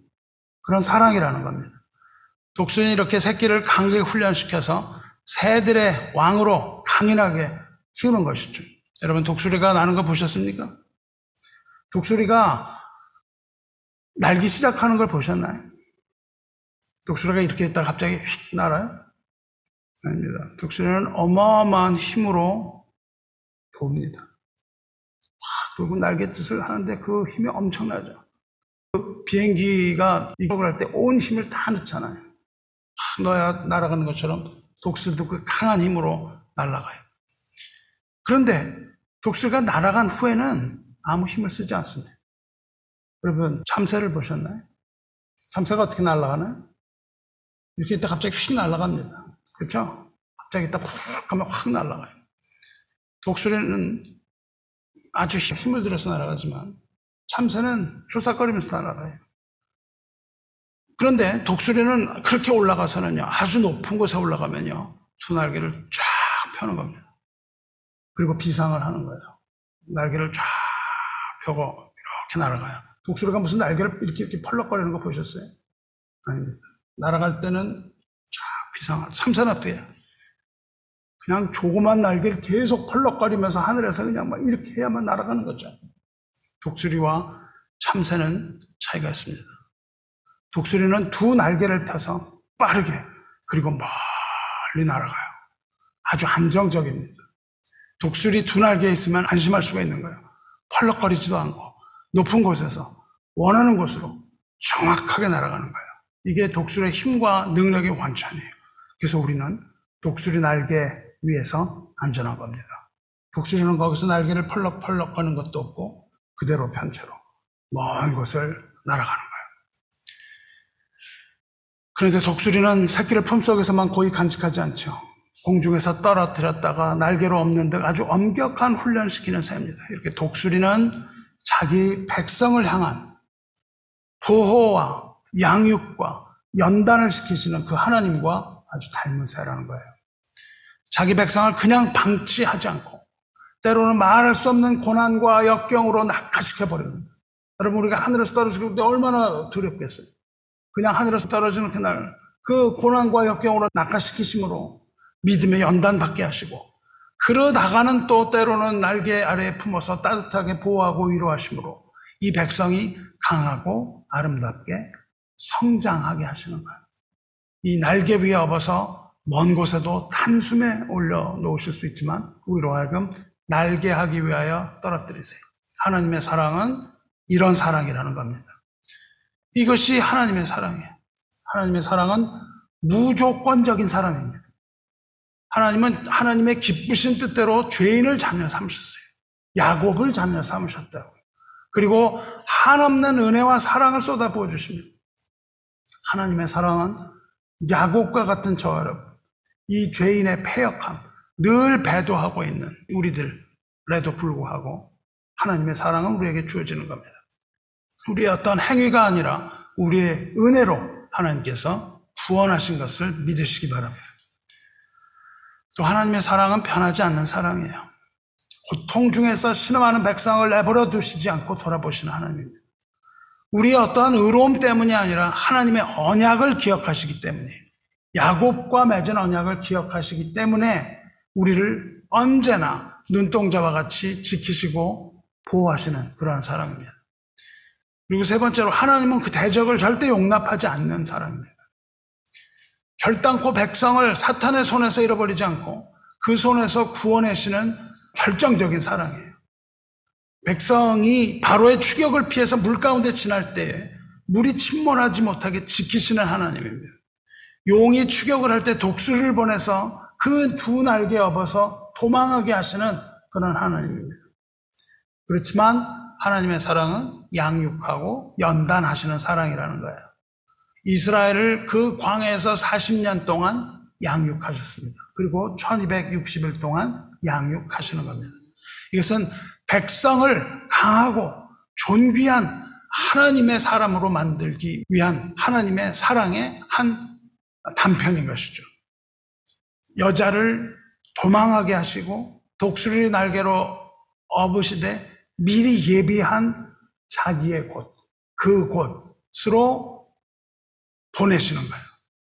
그런 사랑이라는 겁니다. 독수리는 이렇게 새끼를 강하게 훈련시켜서 새들의 왕으로 강인하게 키우는 것이죠. 여러분 독수리가 나는 거 보셨습니까? 독수리가 날기 시작하는 걸 보셨나요? 독수리가 이렇게 있다가 갑자기 휙 날아요? 아닙니다. 독수리는 어마어마한 힘으로 돕니다. 그리고 날갯짓을 하는데 그 힘이 엄청나죠. 그 비행기가 이격을 할 때 온 힘을 다 넣잖아요. 넣어야 날아가는 것처럼 독수리도 그 강한 힘으로 날아가요. 그런데 독수리가 날아간 후에는 아무 힘을 쓰지 않습니다. 여러분 참새를 보셨나요? 참새가 어떻게 날아가나요? 이렇게 있다 갑자기 휙 날아갑니다. 그렇죠? 갑자기 있다 푹 하면 확 날아가요. 독수리는 아주 힘을 들여서 날아가지만 참새는 조삭거리면서 날아가요. 그런데 독수리는 그렇게 올라가서는요, 아주 높은 곳에 올라가면요, 두 날개를 쫙 펴는 겁니다. 그리고 비상을 하는 거예요. 날개를 쫙 펴고 이렇게 날아가요. 독수리가 무슨 날개를 이렇게 이렇게 펄럭거리는 거 보셨어요? 아닙니다. 날아갈 때는 쫙 비상을, 해요? 그냥 조그만 날개를 계속 펄럭거리면서 하늘에서 그냥 막 이렇게 해야만 날아가는 거죠. 독수리와 참새는 차이가 있습니다. 독수리는 두 날개를 펴서 빠르게 그리고 멀리 날아가요. 아주 안정적입니다. 독수리 두 날개에 있으면 안심할 수가 있는 거예요. 펄럭거리지도 않고 높은 곳에서 원하는 곳으로 정확하게 날아가는 거예요. 이게 독수리의 힘과 능력의 완찬이에요. 그래서 우리는 독수리 날개 위에서 안전한 겁니다. 독수리는 거기서 날개를 펄럭펄럭 거는 것도 없고 그대로 편채로 먼 곳을 날아가는 거예요. 그런데 독수리는 새끼를 품속에서만 고이 간직하지 않죠. 공중에서 떨어뜨렸다가 날개로 없는 데 아주 엄격한 훈련시키는 새입니다. 이렇게 독수리는 자기 백성을 향한 보호와 양육과 연단을 시키시는 그 하나님과 아주 닮은 새라는 거예요. 자기 백성을 그냥 방치하지 않고 때로는 말할 수 없는 고난과 역경으로 낙하시켜 버립니다. 여러분 우리가 하늘에서 떨어질 때 얼마나 두렵겠어요. 그냥 하늘에서 떨어지는 그날 그 고난과 역경으로 낙하시키심으로 믿음의 연단 받게 하시고 그러다가는 또 때로는 날개 아래에 품어서 따뜻하게 보호하고 위로하심으로 이 백성이 강하고 아름답게 성장하게 하시는 거예요. 이 날개 위에 업어서 먼 곳에도 단숨에 올려 놓으실 수 있지만 우리로 하여금 날게 하기 위하여 떨어뜨리세요. 하나님의 사랑은 이런 사랑이라는 겁니다. 이것이 하나님의 사랑이에요. 하나님의 사랑은 무조건적인 사랑입니다. 하나님은 하나님의 기쁘신 뜻대로 죄인을 자녀 삼으셨어요. 야곱을 자녀 삼으셨다고. 그리고 한없는 은혜와 사랑을 쏟아 부어 주십니다. 하나님의 사랑은 야곱과 같은 저 여러분, 이 죄인의 폐역함, 늘 배도하고 있는 우리들에도 불구하고 하나님의 사랑은 우리에게 주어지는 겁니다. 우리의 어떤 행위가 아니라 우리의 은혜로 하나님께서 구원하신 것을 믿으시기 바랍니다. 또 하나님의 사랑은 변하지 않는 사랑이에요. 고통 중에서 신음하는 백성을 내버려 두시지 않고 돌아보시는 하나님입니다. 우리의 어떠한 의로움 때문이 아니라 하나님의 언약을 기억하시기 때문에 야곱과 맺은 언약을 기억하시기 때문에 우리를 언제나 눈동자와 같이 지키시고 보호하시는 그러한 사랑입니다. 그리고 세 번째로 하나님은 그 대적을 절대 용납하지 않는 사랑입니다. 결단코 백성을 사탄의 손에서 잃어버리지 않고 그 손에서 구원하시는 결정적인 사랑이에요. 백성이 바로의 추격을 피해서 물 가운데 지날 때에 물이 침몰하지 못하게 지키시는 하나님입니다. 용이 추격을 할 때 독수리를 보내서 그 두 날개 업어서 도망하게 하시는 그런 하나님입니다. 그렇지만 하나님의 사랑은 양육하고 연단하시는 사랑이라는 거예요. 이스라엘을 그 광해에서 40년 동안 양육하셨습니다. 그리고 1260일 동안 양육하시는 겁니다. 이것은 백성을 강하고 존귀한 하나님의 사람으로 만들기 위한 하나님의 사랑의 한 단편인 것이죠. 여자를 도망하게 하시고 독수리 날개로 업으시되 미리 예비한 자기의 곳, 그 곳으로 보내시는 거예요.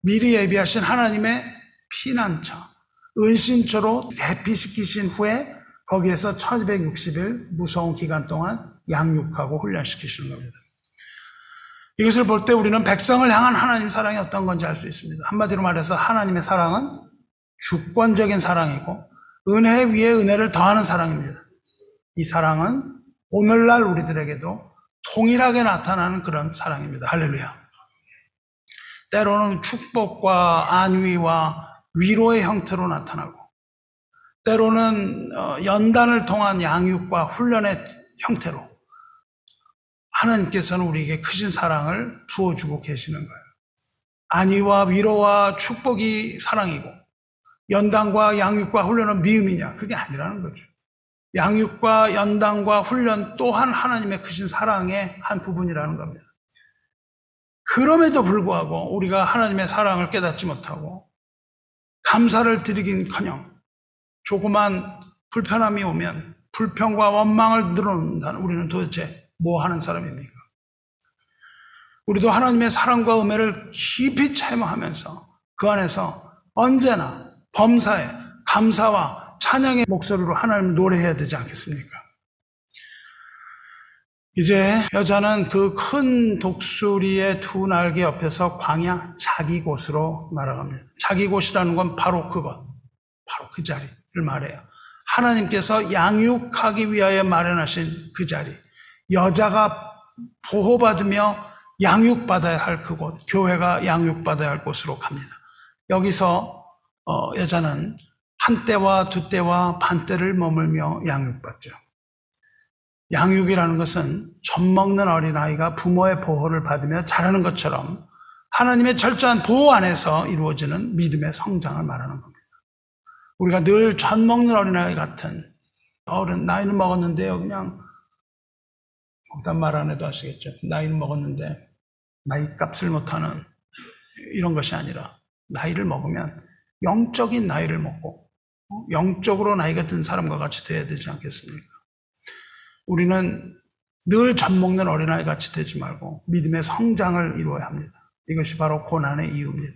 미리 예비하신 하나님의 피난처, 은신처로 대피시키신 후에 거기에서 1260일 무서운 기간 동안 양육하고 훈련시키시는 겁니다. 이것을 볼 때 우리는 백성을 향한 하나님 사랑이 어떤 건지 알 수 있습니다. 한마디로 말해서 하나님의 사랑은 주권적인 사랑이고 은혜 위에 은혜를 더하는 사랑입니다. 이 사랑은 오늘날 우리들에게도 통일하게 나타나는 그런 사랑입니다. 할렐루야. 때로는 축복과 안위와 위로의 형태로 나타나고 때로는 어, 연단을 통한 양육과 훈련의 형태로 하나님께서는 우리에게 크신 사랑을 부어주고 계시는 거예요. 안위와 위로와 축복이 사랑이고 연단과 양육과 훈련은 미움이냐? 그게 아니라는 거죠. 양육과 연단과 훈련 또한 하나님의 크신 사랑의 한 부분이라는 겁니다. 그럼에도 불구하고 우리가 하나님의 사랑을 깨닫지 못하고 감사를 드리긴커녕 조그만 불편함이 오면 불평과 원망을 늘어놓는다는 우리는 도대체 뭐 하는 사람입니까? 우리도 하나님의 사랑과 은혜를 깊이 체험하면서 그 안에서 언제나 범사에 감사와 찬양의 목소리로 하나님을 노래해야 되지 않겠습니까? 이제 여자는 그 큰 독수리의 두 날개 옆에서 광야 자기 곳으로 날아갑니다. 자기 곳이라는 건 바로 그것, 바로 그 자리를 말해요. 하나님께서 양육하기 위하여 마련하신 그 자리. 여자가 보호받으며 양육받아야 할 그곳, 교회가 양육받아야 할 곳으로 갑니다. 여기서 어, 여자는 한 때와 두 때와 반 때를 머물며 양육받죠. 양육이라는 것은 젖 먹는 어린아이가 부모의 보호를 받으며 자라는 것처럼 하나님의 철저한 보호 안에서 이루어지는 믿음의 성장을 말하는 겁니다. 우리가 늘 젖 먹는 어린아이 같은 어른, 나이는 먹었는데요. 그냥 목단 말 안 해도 아시겠죠. 나이는 먹었는데 나이 값을 못하는 이런 것이 아니라 나이를 먹으면 영적인 나이를 먹고 어? 영적으로 나이가 든 사람과 같이 돼야 되지 않겠습니까? 우리는 늘 젖 먹는 어린아이 같이 되지 말고 믿음의 성장을 이루어야 합니다. 이것이 바로 고난의 이유입니다.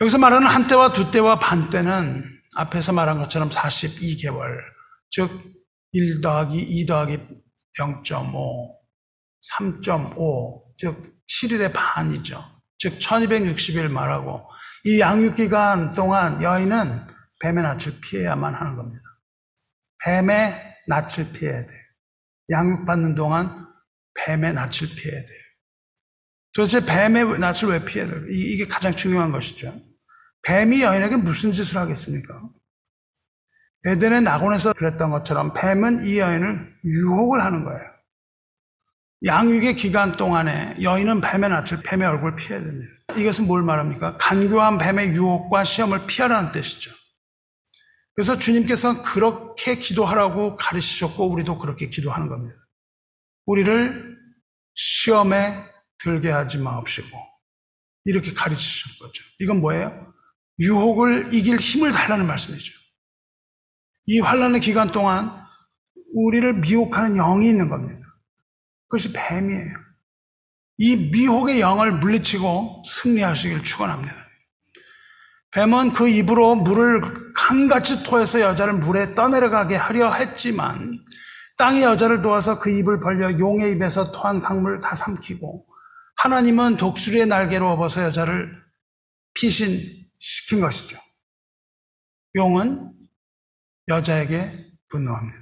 여기서 말하는 한때와 두때와 반때는 앞에서 말한 것처럼 42개월, 즉, 1 더하기 2 더하기 0.5, 3.5, 즉, 7일의 반이죠. 즉, 1260일 말하고, 이 양육 기간 동안 여인은 뱀의 낯을 피해야만 하는 겁니다. 뱀의 낯을 피해야 돼요. 양육받는 동안 뱀의 낯을 피해야 돼요. 도대체 뱀의 낯을 왜 피해야 돼요? 이게 가장 중요한 것이죠. 뱀이 여인에게 무슨 짓을 하겠습니까? 에덴의 낙원에서 그랬던 것처럼 뱀은 이 여인을 유혹을 하는 거예요. 양육의 기간 동안에 여인은 뱀의 낯을, 뱀의 얼굴을 피해야 됩니다. 이것은 뭘 말합니까? 간교한 뱀의 유혹과 시험을 피하라는 뜻이죠. 그래서 주님께서 그렇게 기도하라고 가르치셨고 우리도 그렇게 기도하는 겁니다. 우리를 시험에 들게 하지 마옵시고 이렇게 가르치신 거죠. 이건 뭐예요? 유혹을 이길 힘을 달라는 말씀이죠. 이 환란의 기간 동안 우리를 미혹하는 영이 있는 겁니다. 그것이 뱀이에요. 이 미혹의 영을 물리치고 승리하시길 축원합니다. 뱀은 그 입으로 물을 강같이 토해서 여자를 물에 떠내려가게 하려 했지만 땅이 여자를 도와서 그 입을 벌려 용의 입에서 토한 강물을 다 삼키고 하나님은 독수리의 날개로 업어서 여자를 피신시킨 것이죠. 용은 여자에게 분노합니다.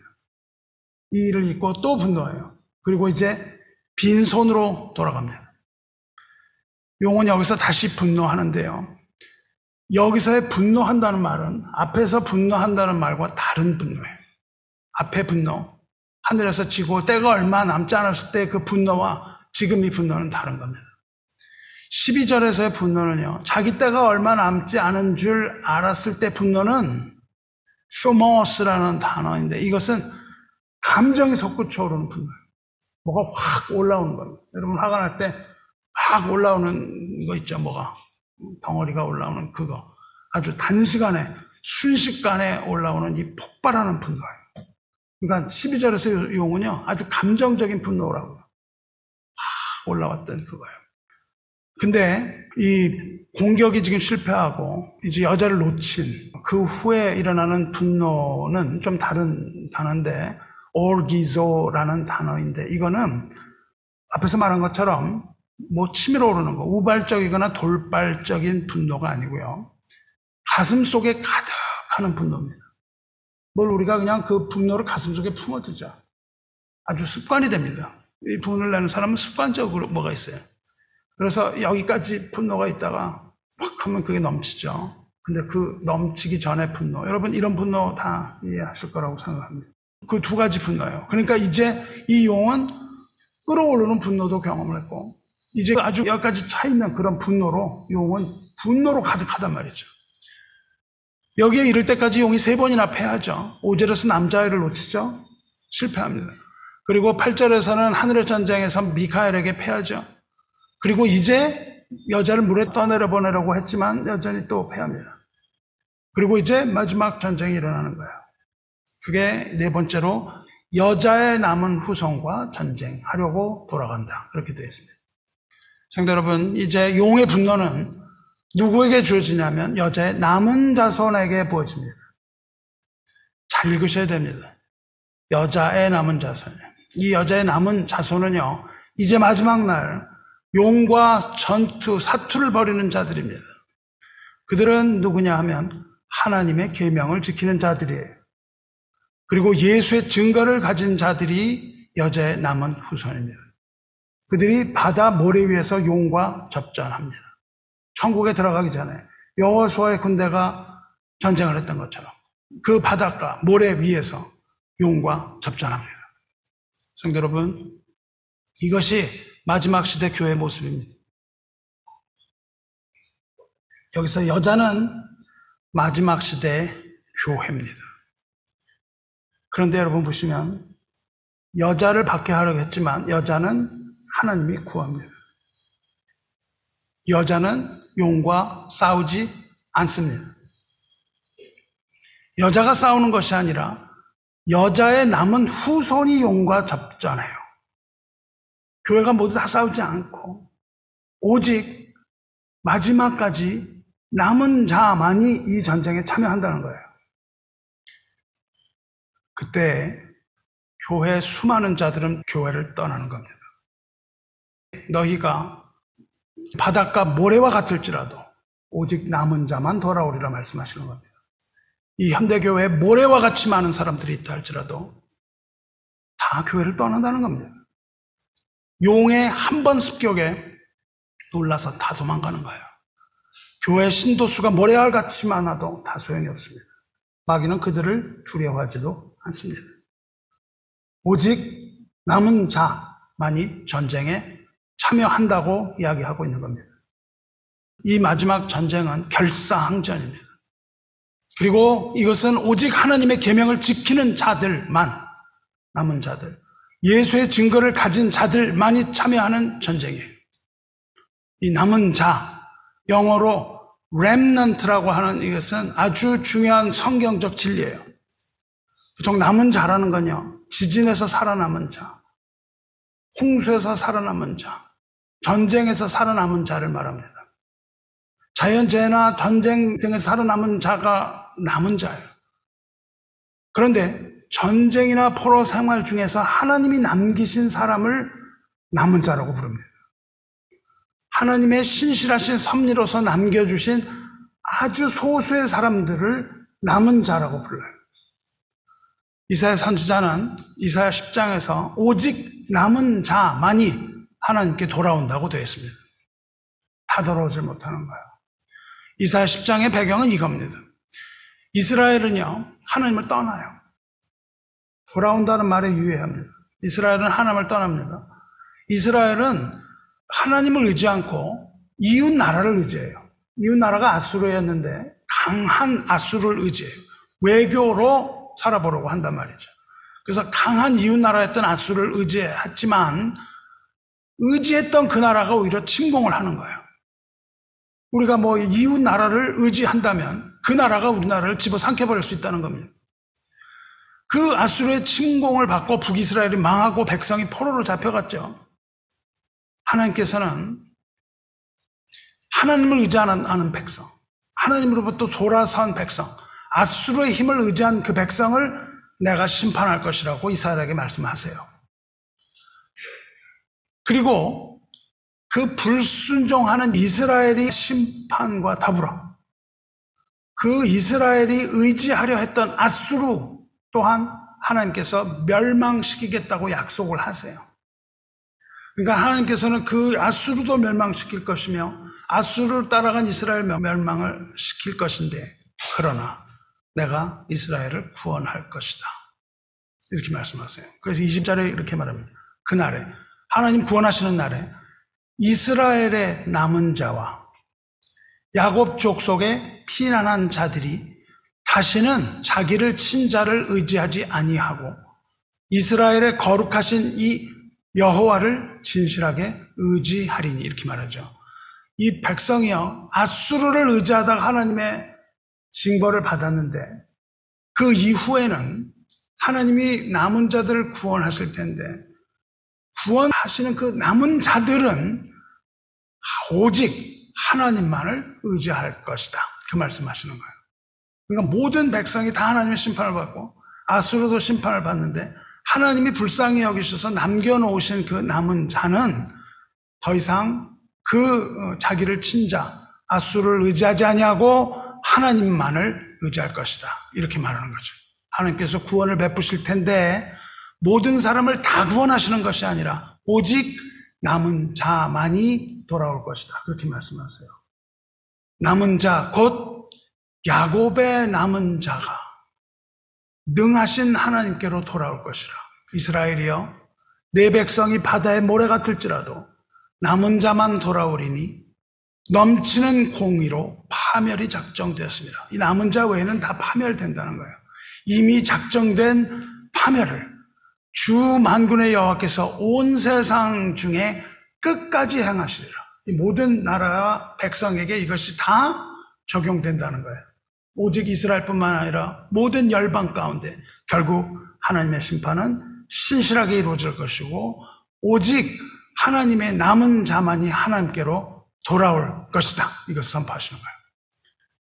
이 일을 잊고 또 분노해요. 그리고 이제 빈손으로 돌아갑니다. 용은 여기서 다시 분노하는데요. 여기서의 분노한다는 말은 앞에서 분노한다는 말과 다른 분노예요. 앞에 분노, 하늘에서 지고 때가 얼마 남지 않았을 때 그 분노와 지금 이 분노는 다른 겁니다. 12절에서의 분노는요, 자기 때가 얼마 남지 않은 줄 알았을 때 분노는 소모스라는 단어인데 이것은 감정이 솟구쳐 오르는 분노예요. 뭐가 확 올라오는 겁니다. 여러분 화가 날 때 확 올라오는 거 있죠, 뭐가. 덩어리가 올라오는 그거. 아주 단시간에, 순식간에 올라오는 이 폭발하는 분노예요. 그러니까 12절에서 용은요, 아주 감정적인 분노라고요. 확 올라왔던 그거예요. 근데 이 공격이 지금 실패하고 이제 여자를 놓친 그 후에 일어나는 분노는 좀 다른 단어인데 올기조라는 단어인데 이거는 앞에서 말한 것처럼 뭐 치밀어 오르는 거 우발적이거나 돌발적인 분노가 아니고요. 가슴 속에 가득하는 분노입니다. 뭘 우리가 그냥 그 분노를 가슴 속에 품어두자. 아주 습관이 됩니다. 이 분을 내는 사람은 습관적으로 뭐가 있어요. 그래서 여기까지 분노가 있다가 확 하면 그게 넘치죠. 근데 그 넘치기 전에 분노. 여러분 이런 분노 다 이해하실 거라고 생각합니다. 그 두 가지 분노예요. 그러니까 이제 이 용은 끌어오르는 분노도 경험을 했고 이제 아주 여기까지 차 있는 그런 분노로 용은 분노로 가득하단 말이죠. 여기에 이를 때까지 용이 세 번이나 패하죠. 5절에서 남자아이를 놓치죠. 실패합니다. 그리고 8절에서는 하늘의 전쟁에서 미카엘에게 패하죠. 그리고 이제 여자를 물에 떠내려 보내려고 했지만 여전히 또 패합니다. 그리고 이제 마지막 전쟁이 일어나는 거예요. 그게 네 번째로 여자의 남은 후손과 전쟁하려고 돌아간다. 그렇게 되어 있습니다. 성도 여러분, 이제 용의 분노는 누구에게 주어지냐면 여자의 남은 자손에게 부어집니다. 잘 읽으셔야 됩니다. 여자의 남은 자손. 이 여자의 남은 자손은요, 이제 마지막 날 용과 전투, 사투를 벌이는 자들입니다. 그들은 누구냐 하면 하나님의 계명을 지키는 자들이에요. 그리고 예수의 증거를 가진 자들이 여자의 남은 후손입니다. 그들이 바다 모래 위에서 용과 접전합니다. 천국에 들어가기 전에 여호수아의 군대가 전쟁을 했던 것처럼 그 바닷가 모래 위에서 용과 접전합니다. 성도 여러분, 이것이 마지막 시대 교회의 모습입니다. 여기서 여자는 마지막 시대 교회입니다. 그런데 여러분 보시면 여자를 받게 하려고 했지만 여자는 하나님이 구합니다. 여자는 용과 싸우지 않습니다. 여자가 싸우는 것이 아니라 여자의 남은 후손이 용과 접전해요. 교회가 모두 다 싸우지 않고 오직 마지막까지 남은 자만이 이 전쟁에 참여한다는 거예요. 그때 교회 수많은 자들은 교회를 떠나는 겁니다. 너희가 바닷가 모래와 같을지라도 오직 남은 자만 돌아오리라 말씀하시는 겁니다. 이 현대교회에 모래와 같이 많은 사람들이 있다 할지라도 다 교회를 떠난다는 겁니다. 용의 한 번 습격에 놀라서 다 도망가는 거예요. 교회 신도수가 모래알 같이 많아도 다 소용이 없습니다. 마귀는 그들을 두려워하지도 않습니다. 오직 남은 자만이 전쟁에 참여한다고 이야기하고 있는 겁니다. 이 마지막 전쟁은 결사항전입니다. 그리고 이것은 오직 하나님의 계명을 지키는 자들만 남은 자들, 예수의 증거를 가진 자들만이 참여하는 전쟁이에요. 이 남은 자, 영어로 remnant라고 하는 이것은 아주 중요한 성경적 진리예요. 보통 남은 자라는 건요, 지진에서 살아남은 자, 홍수에서 살아남은 자, 전쟁에서 살아남은 자를 말합니다. 자연재해나 전쟁 등에서 살아남은 자가 남은 자예요. 그런데 전쟁이나 포로 생활 중에서 하나님이 남기신 사람을 남은 자라고 부릅니다. 하나님의 신실하신 섭리로서 남겨주신 아주 소수의 사람들을 남은 자라고 불러요. 이사야 선지자는 이사야 10장에서 오직 남은 자만이 하나님께 돌아온다고 되어 있습니다. 다 돌아오질 못하는 거예요. 이사야 10장의 배경은 이겁니다. 이스라엘은요, 하나님을 떠나요. 돌아온다는 말에 유의합니다. 이스라엘은 하나님을 떠납니다. 이스라엘은 하나님을 의지 않고 이웃 나라를 의지해요. 이웃 나라가 아수르였는데 강한 아수르를 의지해요. 외교로 살아보려고 한단 말이죠. 그래서 강한 이웃 나라였던 아수르를 의지했지만 의지했던 그 나라가 오히려 침공을 하는 거예요. 우리가 뭐 이웃 나라를 의지한다면 그 나라가 우리나라를 집어삼켜버릴 수 있다는 겁니다. 그 아수르의 침공을 받고 북이스라엘이 망하고 백성이 포로로 잡혀갔죠. 하나님께서는 하나님을 의지하는 백성, 하나님으로부터 돌아선 백성, 아수르의 힘을 의지한 그 백성을 내가 심판할 것이라고 이스라엘에게 말씀하세요. 그리고 그 불순종하는 이스라엘이 심판과 더불어 그 이스라엘이 의지하려 했던 아수르 또한 하나님께서 멸망시키겠다고 약속을 하세요. 그러니까 하나님께서는 그 아수르도 멸망시킬 것이며 아수르를 따라간 이스라엘 멸망을 시킬 것인데 그러나 내가 이스라엘을 구원할 것이다. 이렇게 말씀하세요. 그래서 20절에 이렇게 말합니다. 그날에 하나님 구원하시는 날에 이스라엘의 남은 자와 야곱 족속의 피난한 자들이 다시는 자기를 친자를 의지하지 아니하고 이스라엘의 거룩하신 이 여호와를 진실하게 의지하리니 이렇게 말하죠. 이 백성이요 아수르를 의지하다가 하나님의 징벌을 받았는데 그 이후에는 하나님이 남은 자들을 구원하실 텐데 구원하시는 그 남은 자들은 오직 하나님만을 의지할 것이다. 그 말씀하시는 거예요. 그러니까 모든 백성이 다 하나님의 심판을 받고 아수르도 심판을 받는데 하나님이 불쌍히 여기셔서 남겨놓으신 그 남은 자는 더 이상 그 어, 자기를 친자 아수를 의지하지 아니하고 하나님만을 의지할 것이다. 이렇게 말하는 거죠. 하나님께서 구원을 베푸실 텐데 모든 사람을 다 구원하시는 것이 아니라 오직 남은 자만이 돌아올 것이다. 그렇게 말씀하세요. 남은 자, 곧 야곱의 남은 자가 능하신 하나님께로 돌아올 것이라. 이스라엘이여, 내 백성이 바다의 모래 같을지라도 남은 자만 돌아오리니 넘치는 공의로 파멸이 작정되었습니다. 이 남은 자 외에는 다 파멸된다는 거예요. 이미 작정된 파멸을 주 만군의 여호와께서 온 세상 중에 끝까지 행하시리라. 모든 나라와 백성에게 이것이 다 적용된다는 거예요. 오직 이스라엘뿐만 아니라 모든 열방 가운데 결국 하나님의 심판은 신실하게 이루어질 것이고 오직 하나님의 남은 자만이 하나님께로 돌아올 것이다. 이것을 선포하시는 거예요.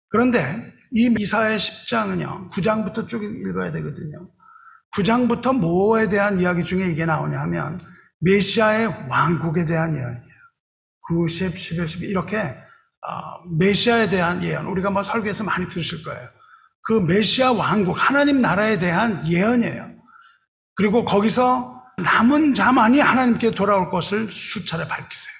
그런데 이 미사의 10장은요, 9장부터 쭉 읽어야 되거든요. 9장부터 뭐에 대한 이야기 중에 이게 나오냐 하면 메시아의 왕국에 대한 예언이에요. 9, 10, 11, 12 이렇게 아, 메시아에 대한 예언, 우리가 뭐 설교에서 많이 들으실 거예요. 그 메시아 왕국, 하나님 나라에 대한 예언이에요. 그리고 거기서 남은 자만이 하나님께 돌아올 것을 수차례 밝히세요.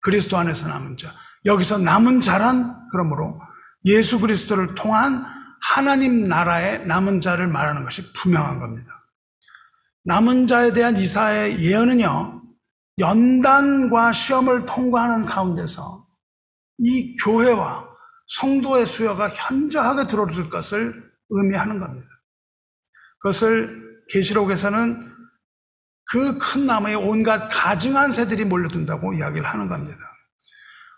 그리스도 안에서 남은 자. 여기서 남은 자란, 그러므로 예수 그리스도를 통한 하나님 나라의 남은 자를 말하는 것이 분명한 겁니다. 남은 자에 대한 이사의 예언은요, 연단과 시험을 통과하는 가운데서 이 교회와 성도의 수요가 현저하게 들어줄 것을 의미하는 겁니다. 그것을 계시록에서는 그 큰 나무에 온갖 가증한 새들이 몰려든다고 이야기를 하는 겁니다.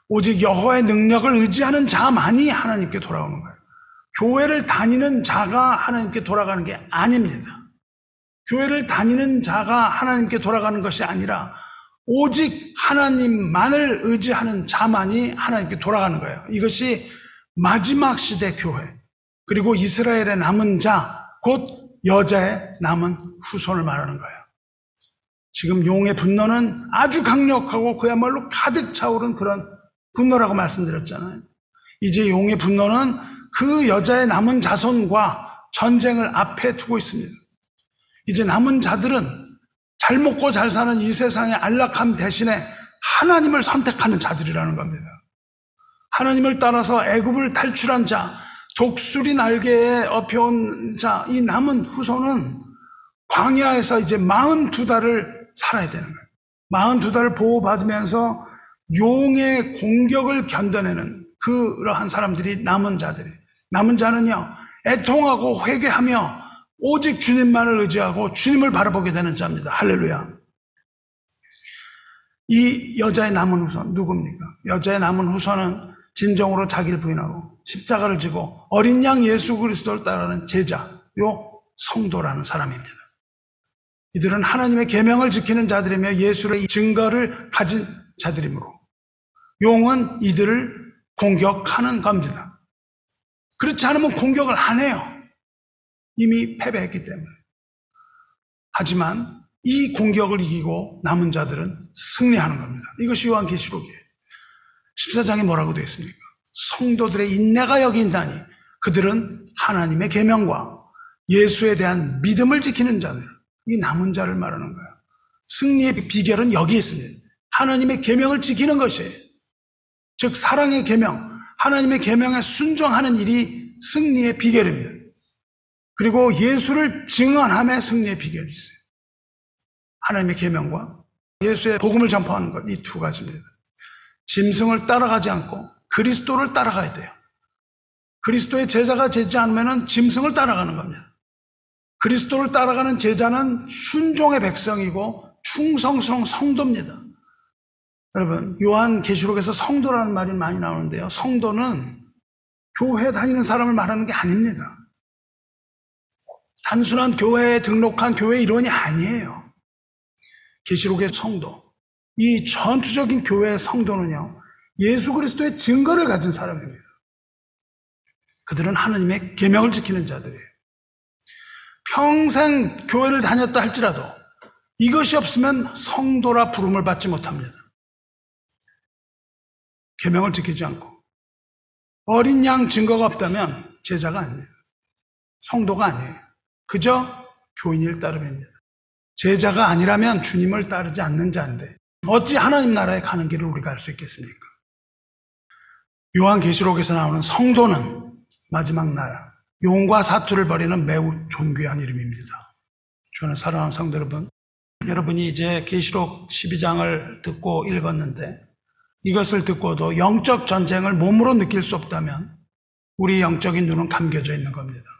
오직 여호와의 능력을 의지하는 자만이 하나님께 돌아오는 거예요. 교회를 다니는 자가 하나님께 돌아가는 게 아닙니다. 교회를 다니는 자가 하나님께 돌아가는 것이 아니라 오직 하나님만을 의지하는 자만이 하나님께 돌아가는 거예요. 이것이 마지막 시대 교회, 그리고 이스라엘의 남은 자, 곧 여자의 남은 후손을 말하는 거예요. 지금 용의 분노는 아주 강력하고 그야말로 가득 차오른 그런 분노라고 말씀드렸잖아요. 이제 용의 분노는 그 여자의 남은 자손과 전쟁을 앞에 두고 있습니다. 이제 남은 자들은 잘 먹고 잘 사는 이 세상의 안락함 대신에 하나님을 선택하는 자들이라는 겁니다. 하나님을 따라서 애굽을 탈출한 자, 독수리 날개에 업혀온 자, 이 남은 후손은 광야에서 이제 42달을 살아야 되는 거예요. 42달을 보호받으면서 용의 공격을 견뎌내는 그러한 사람들이 남은 자들이. 남은 자는요, 애통하고 회개하며 오직 주님만을 의지하고 주님을 바라보게 되는 자입니다. 할렐루야. 이 여자의 남은 후손 누굽니까? 여자의 남은 후손은 진정으로 자기를 부인하고 십자가를 지고 어린 양 예수 그리스도를 따르는 제자, 요 성도라는 사람입니다. 이들은 하나님의 계명을 지키는 자들이며 예수의 증거를 가진 자들이므로 용은 이들을 공격하는 겁니다. 그렇지 않으면 공격을 안 해요. 이미 패배했기 때문에. 하지만 이 공격을 이기고 남은 자들은 승리하는 겁니다. 이것이 요한계시록이에요. 14장에 뭐라고 되어 있습니까? 성도들의 인내가 여기 있다니 그들은 하나님의 계명과 예수에 대한 믿음을 지키는 자들, 이 남은 자를 말하는 거예요. 승리의 비결은 여기 있습니다. 하나님의 계명을 지키는 것이에요. 즉 사랑의 계명, 하나님의 계명에 순종하는 일이 승리의 비결입니다. 그리고 예수를 증언함에 승리의 비결이 있어요. 하나님의 계명과 예수의 복음을 전파하는 것 이 두 가지입니다. 짐승을 따라가지 않고 그리스도를 따라가야 돼요. 그리스도의 제자가 되지 않으면 짐승을 따라가는 겁니다. 그리스도를 따라가는 제자는 순종의 백성이고 충성스러운 성도입니다. 여러분, 요한 계시록에서 성도라는 말이 많이 나오는데요. 성도는 교회 다니는 사람을 말하는 게 아닙니다. 단순한 교회에 등록한 교회 일원이 아니에요. 계시록의 성도, 이 전투적인 교회의 성도는요, 예수 그리스도의 증거를 가진 사람입니다. 그들은 하나님의 계명을 지키는 자들이에요. 평생 교회를 다녔다 할지라도 이것이 없으면 성도라 부름을 받지 못합니다. 계명을 지키지 않고 어린 양 증거가 없다면 제자가 아니에요. 성도가 아니에요. 그저 교인일 따름입니다. 제자가 아니라면 주님을 따르지 않는 자인데 어찌 하나님 나라에 가는 길을 우리가 알 수 있겠습니까? 요한계시록에서 나오는 성도는 마지막 날 용과 사투를 벌이는 매우 존귀한 이름입니다. 저는 사랑하는 성도 여러분, 여러분이 이제 계시록 12장을 듣고 읽었는데 이것을 듣고도 영적 전쟁을 몸으로 느낄 수 없다면 우리 영적인 눈은 감겨져 있는 겁니다.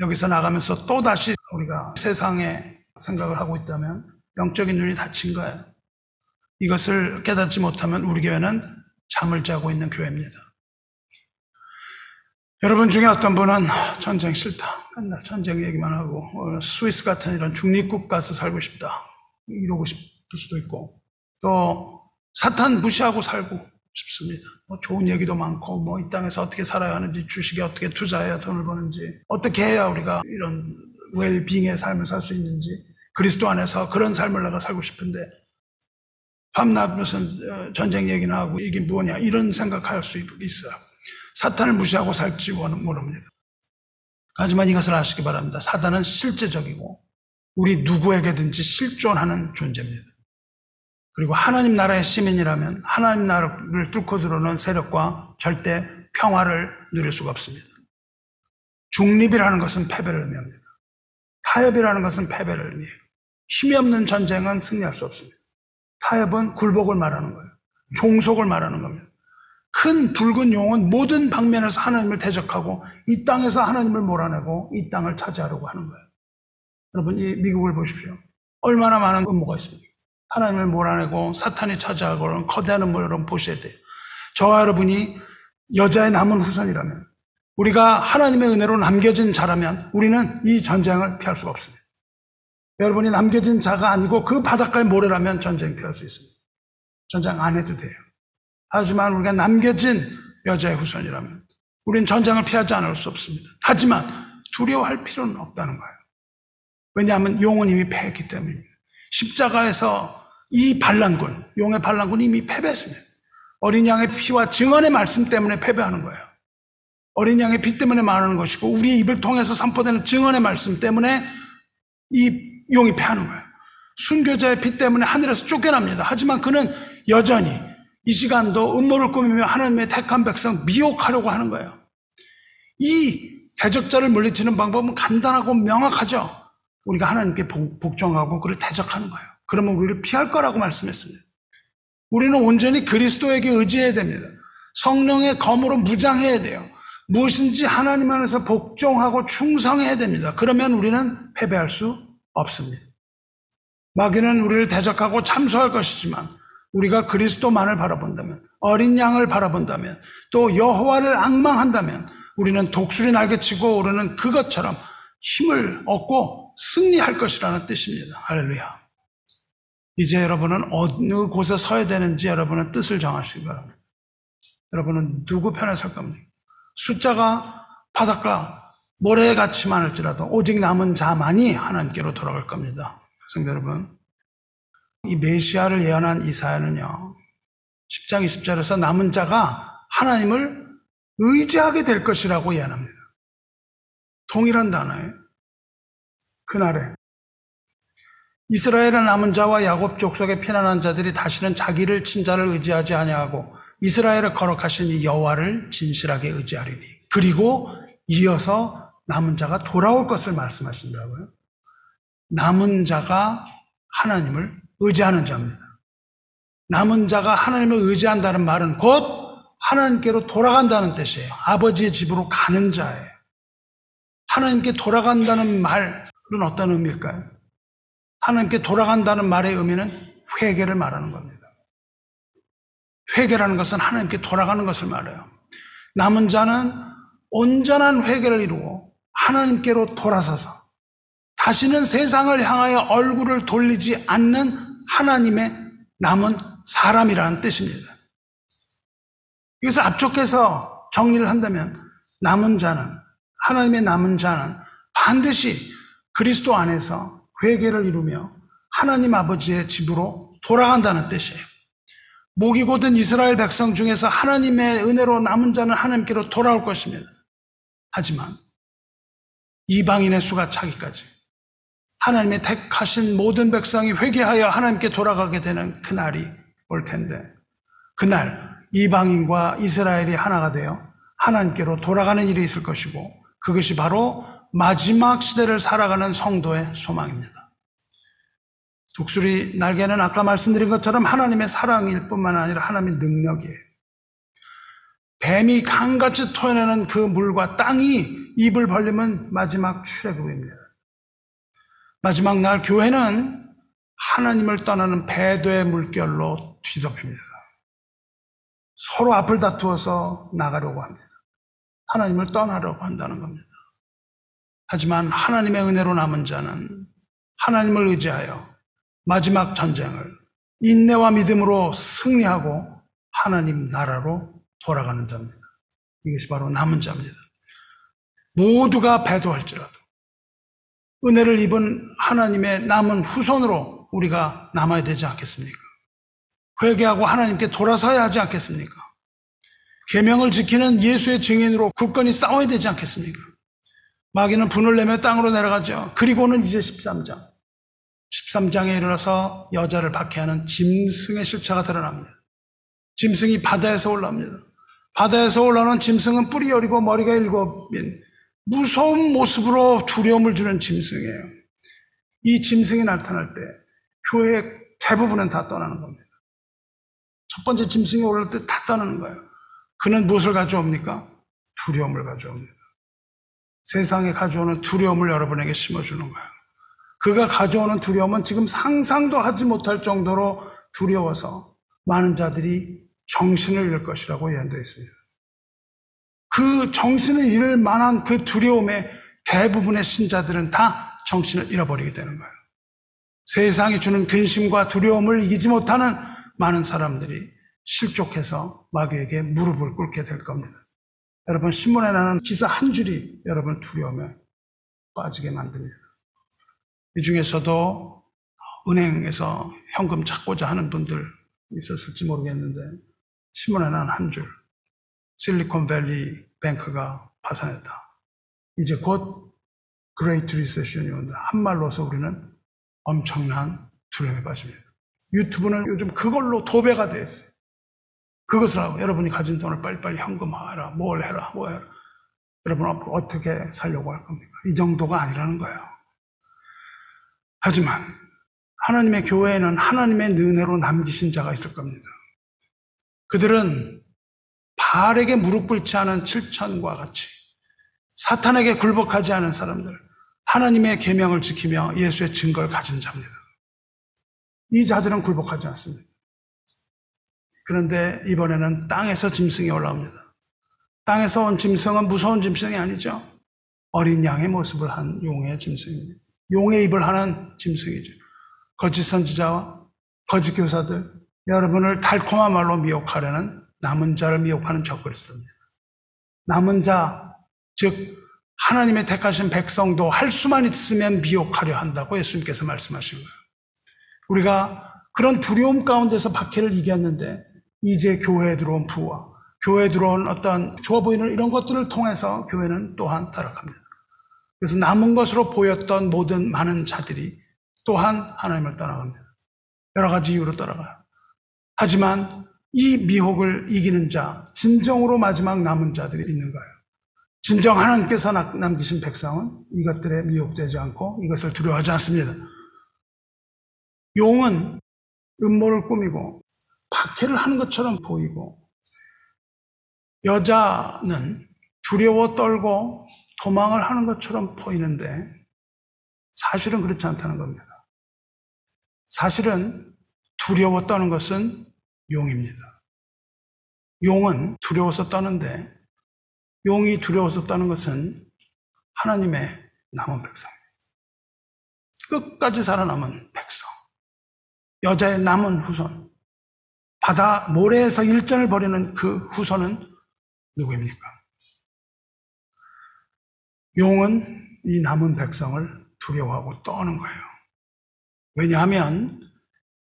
여기서 나가면서 또다시 우리가 세상에 생각을 하고 있다면 영적인 눈이 닫힌 거예요. 이것을 깨닫지 못하면 우리 교회는 잠을 자고 있는 교회입니다. 여러분 중에 어떤 분은 전쟁 싫다. 맨날 전쟁 얘기만 하고 어, 스위스 같은 이런 중립국 가서 살고 싶다. 이러고 싶을 수도 있고 또 사탄 무시하고 살고 싶습니다. 뭐 좋은 얘기도 많고 뭐 이 땅에서 어떻게 살아야 하는지 주식에 어떻게 투자해야 돈을 버는지 어떻게 해야 우리가 이런 웰빙의 삶을 살 수 있는지 그리스도 안에서 그런 삶을 내가 살고 싶은데 밤낮 무슨 어, 전쟁 얘기나 하고 이게 뭐냐 이런 생각할 수 있어요. 사탄을 무시하고 살지 모릅니다. 하지만 이것을 아시기 바랍니다. 사탄은 실제적이고 우리 누구에게든지 실존하는 존재입니다. 그리고 하나님 나라의 시민이라면 하나님 나라를 뚫고 들어오는 세력과 절대 평화를 누릴 수가 없습니다. 중립이라는 것은 패배를 의미합니다. 타협이라는 것은 패배를 의미해요. 힘이 없는 전쟁은 승리할 수 없습니다. 타협은 굴복을 말하는 거예요. 종속을 말하는 겁니다. 큰 붉은 용은 모든 방면에서 하나님을 대적하고 이 땅에서 하나님을 몰아내고 이 땅을 차지하려고 하는 거예요. 여러분, 이 미국을 보십시오. 얼마나 많은 음모가 있습니까? 하나님을 몰아내고 사탄이 는 거대한 음모를 여러분 보셔야 돼요. 저와 여러분이 여자의 남은 후손이라면 우리가 하나님의 은혜로 남겨진 자라면 우리는 이 전쟁을 피할 수가 없습니다. 여러분이 남겨진 자가 아니고 그 바닷가의 모래라면 전쟁 피할 수 있습니다. 전쟁 안 해도 돼요. 하지만 우리가 남겨진 여자의 후손이라면 우리는 전쟁을 피하지 않을 수 없습니다. 하지만 두려워할 필요는 없다는 거예요. 왜냐하면 용은 이미 패했기 때문입니다. 십자가에서 이 반란군, 용의 반란군이 이미 패배했습니다. 어린 양의 피와 증언의 말씀 때문에 패배하는 거예요. 어린 양의 피 때문에 말하는 것이고 우리의 입을 통해서 선포되는 증언의 말씀 때문에 이 용이 패하는 거예요. 순교자의 피 때문에 하늘에서 쫓겨납니다. 하지만 그는 여전히 이 시간도 음모를 꾸미며 하나님의 택한 백성 미혹하려고 하는 거예요. 이 대적자를 물리치는 방법은 간단하고 명확하죠. 우리가 하나님께 복종하고 그를 대적하는 거예요. 그러면 우리를 피할 거라고 말씀했습니다. 우리는 온전히 그리스도에게 의지해야 됩니다. 성령의 검으로 무장해야 돼요. 무엇인지 하나님 안에서 복종하고 충성해야 됩니다. 그러면 우리는 패배할 수 없습니다. 마귀는 우리를 대적하고 참소할 것이지만 우리가 그리스도만을 바라본다면 어린 양을 바라본다면 또 여호와를 악망한다면 우리는 독수리 날개치고 오르는 그것처럼 힘을 얻고 승리할 것이라는 뜻입니다. 할렐루야. 이제 여러분은 어느 곳에 서야 되는지 여러분은 뜻을 정하시기 바랍니다. 여러분은 누구 편에 설 겁니까? 숫자가 바닷가 모래같이 많을지라도 오직 남은 자만이 하나님께로 돌아갈 겁니다. 성도 여러분, 이 메시아를 예언한 이사야는요, 10장 20절에서 남은 자가 하나님을 의지하게 될 것이라고 예언합니다. 동일한 단어예요. 그날에 이스라엘의 남은 자와 야곱 족속의 피난한 자들이 다시는 자기를 친자를 의지하지 아니하고 이스라엘을 거룩하신 이 여호와를 진실하게 의지하리니 그리고 이어서 남은 자가 돌아올 것을 말씀하신다고요. 남은 자가 하나님을 의지하는 자입니다. 남은 자가 하나님을 의지한다는 말은 곧 하나님께로 돌아간다는 뜻이에요. 아버지의 집으로 가는 자예요. 하나님께 돌아간다는 말 은 어떤 의미일까요? 하나님께 돌아간다는 말의 의미는 회개를 말하는 겁니다. 회개라는 것은 하나님께 돌아가는 것을 말해요. 남은 자는 온전한 회개를 이루고 하나님께로 돌아서서 다시는 세상을 향하여 얼굴을 돌리지 않는 하나님의 남은 사람이라는 뜻입니다. 이것을 압축해서 정리를 한다면 남은 자는 하나님의 남은 자는 반드시 그리스도 안에서 회개를 이루며 하나님 아버지의 집으로 돌아간다는 뜻이에요. 목이 곧은 이스라엘 백성 중에서 하나님의 은혜로 남은 자는 하나님께로 돌아올 것입니다. 하지만 이방인의 수가 차기까지 하나님의 택하신 모든 백성이 회개하여 하나님께 돌아가게 되는 그날이 올 텐데 그날 이방인과 이스라엘이 하나가 되어 하나님께로 돌아가는 일이 있을 것이고 그것이 바로 마지막 시대를 살아가는 성도의 소망입니다. 독수리 날개는 아까 말씀드린 것처럼 하나님의 사랑일 뿐만 아니라 하나님의 능력이에요. 뱀이 강같이 토해내는 그 물과 땅이 입을 벌리면 마지막 출애굽입니다. 마지막 날 교회는 하나님을 떠나는 배도의 물결로 뒤덮입니다. 서로 앞을 다투어서 나가려고 합니다. 하나님을 떠나려고 한다는 겁니다. 하지만 하나님의 은혜로 남은 자는 하나님을 의지하여 마지막 전쟁을 인내와 믿음으로 승리하고 하나님 나라로 돌아가는 자입니다. 이것이 바로 남은 자입니다. 모두가 배도할지라도 은혜를 입은 하나님의 남은 후손으로 우리가 남아야 되지 않겠습니까? 회개하고 하나님께 돌아서야 하지 않겠습니까? 계명을 지키는 예수의 증인으로 굳건히 싸워야 되지 않겠습니까? 마귀는 분을 내며 땅으로 내려가죠. 그리고는 이제 13장. 13장에 이르러서 여자를 박해하는 짐승의 실체가 드러납니다. 짐승이 바다에서 올라옵니다. 바다에서 올라오는 짐승은 뿔이 여리고 머리가 일곱인 무서운 모습으로 두려움을 주는 짐승이에요. 이 짐승이 나타날 때 교회의 대부분은 다 떠나는 겁니다. 첫 번째 짐승이 올라올 때 다 떠나는 거예요. 그는 무엇을 가져옵니까? 두려움을 가져옵니다. 세상에 가져오는 두려움을 여러분에게 심어주는 거예요. 그가 가져오는 두려움은 지금 상상도 하지 못할 정도로 두려워서 많은 자들이 정신을 잃을 것이라고 예언되어 있습니다. 그 정신을 잃을 만한 그 두려움에 대부분의 신자들은 다 정신을 잃어버리게 되는 거예요. 세상이 주는 근심과 두려움을 이기지 못하는 많은 사람들이 실족해서 마귀에게 무릎을 꿇게 될 겁니다. 여러분 신문에 나는 기사 한 줄이 여러분 두려움에 빠지게 만듭니다. 이 중에서도 은행에서 현금 찾고자 하는 분들 있었을지 모르겠는데 신문에 나는 한 줄. 실리콘밸리 뱅크가 파산했다. 이제 곧 Great Recession이 온다. 한말로서 우리는 엄청난 두려움에 빠집니다. 유튜브는 요즘 그걸로 도배가 되어 있어요. 그것을 하고 여러분이 가진 돈을 빨리빨리 현금화해라. 뭘 해라. 뭐 해라. 여러분 어떻게 살려고 할 겁니까? 이 정도가 아니라는 거예요. 하지만 하나님의 교회에는 하나님의 은혜로 남기신 자가 있을 겁니다. 그들은 바알에게 무릎 꿇지 않은 칠천과 같이 사탄에게 굴복하지 않은 사람들, 하나님의 계명을 지키며 예수의 증거를 가진 자입니다. 이 자들은 굴복하지 않습니다. 그런데 이번에는 땅에서 짐승이 올라옵니다. 땅에서 온 짐승은 무서운 짐승이 아니죠. 어린 양의 모습을 한 용의 짐승입니다. 용의 입을 하는 짐승이죠. 거짓 선지자와 거짓 교사들, 여러분을 달콤한 말로 미혹하려는 남은 자를 미혹하는 적그리스도입니다. 남은 자, 즉 하나님의 택하신 백성도 할 수만 있으면 미혹하려 한다고 예수님께서 말씀하신 거예요. 우리가 그런 두려움 가운데서 박해를 이겼는데 이제 교회에 들어온 부와 교회에 들어온 어떤 좋아 보이는 이런 것들을 통해서 교회는 또한 타락합니다. 그래서 남은 것으로 보였던 모든 많은 자들이 또한 하나님을 떠나갑니다. 여러 가지 이유로 떠나가요. 하지만 이 미혹을 이기는 자, 진정으로 마지막 남은 자들이 있는 거예요. 진정 하나님께서 남기신 백성은 이것들에 미혹되지 않고 이것을 두려워하지 않습니다. 용은 음모를 꾸미고 박해를 하는 것처럼 보이고 여자는 두려워 떨고 도망을 하는 것처럼 보이는데 사실은 그렇지 않다는 겁니다. 사실은 두려워 떠는 것은 용입니다. 용은 두려워서 떠는데 용이 두려워서 떠는 것은 하나님의 남은 백성입니다. 끝까지 살아남은 백성. 여자의 남은 후손. 바다 모래에서 일전을 벌이는 그 후손은 누구입니까? 용은 이 남은 백성을 두려워하고 떠는 거예요. 왜냐하면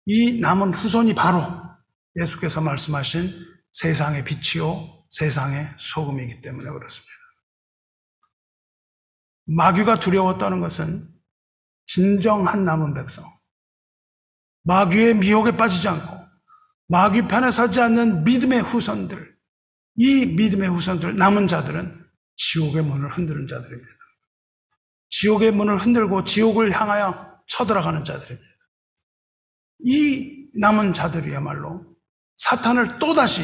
이 남은 후손이 바로 예수께서 말씀하신 세상의 빛이요, 세상의 소금이기 때문에 그렇습니다. 마귀가 두려웠다는 것은 진정한 남은 백성, 마귀의 미혹에 빠지지 않고 마귀 편에 서지 않는 믿음의 후손들, 이 믿음의 후손들, 남은 자들은 지옥의 문을 흔드는 자들입니다. 지옥의 문을 흔들고 지옥을 향하여 쳐들어가는 자들입니다. 이 남은 자들이야말로 사탄을 또다시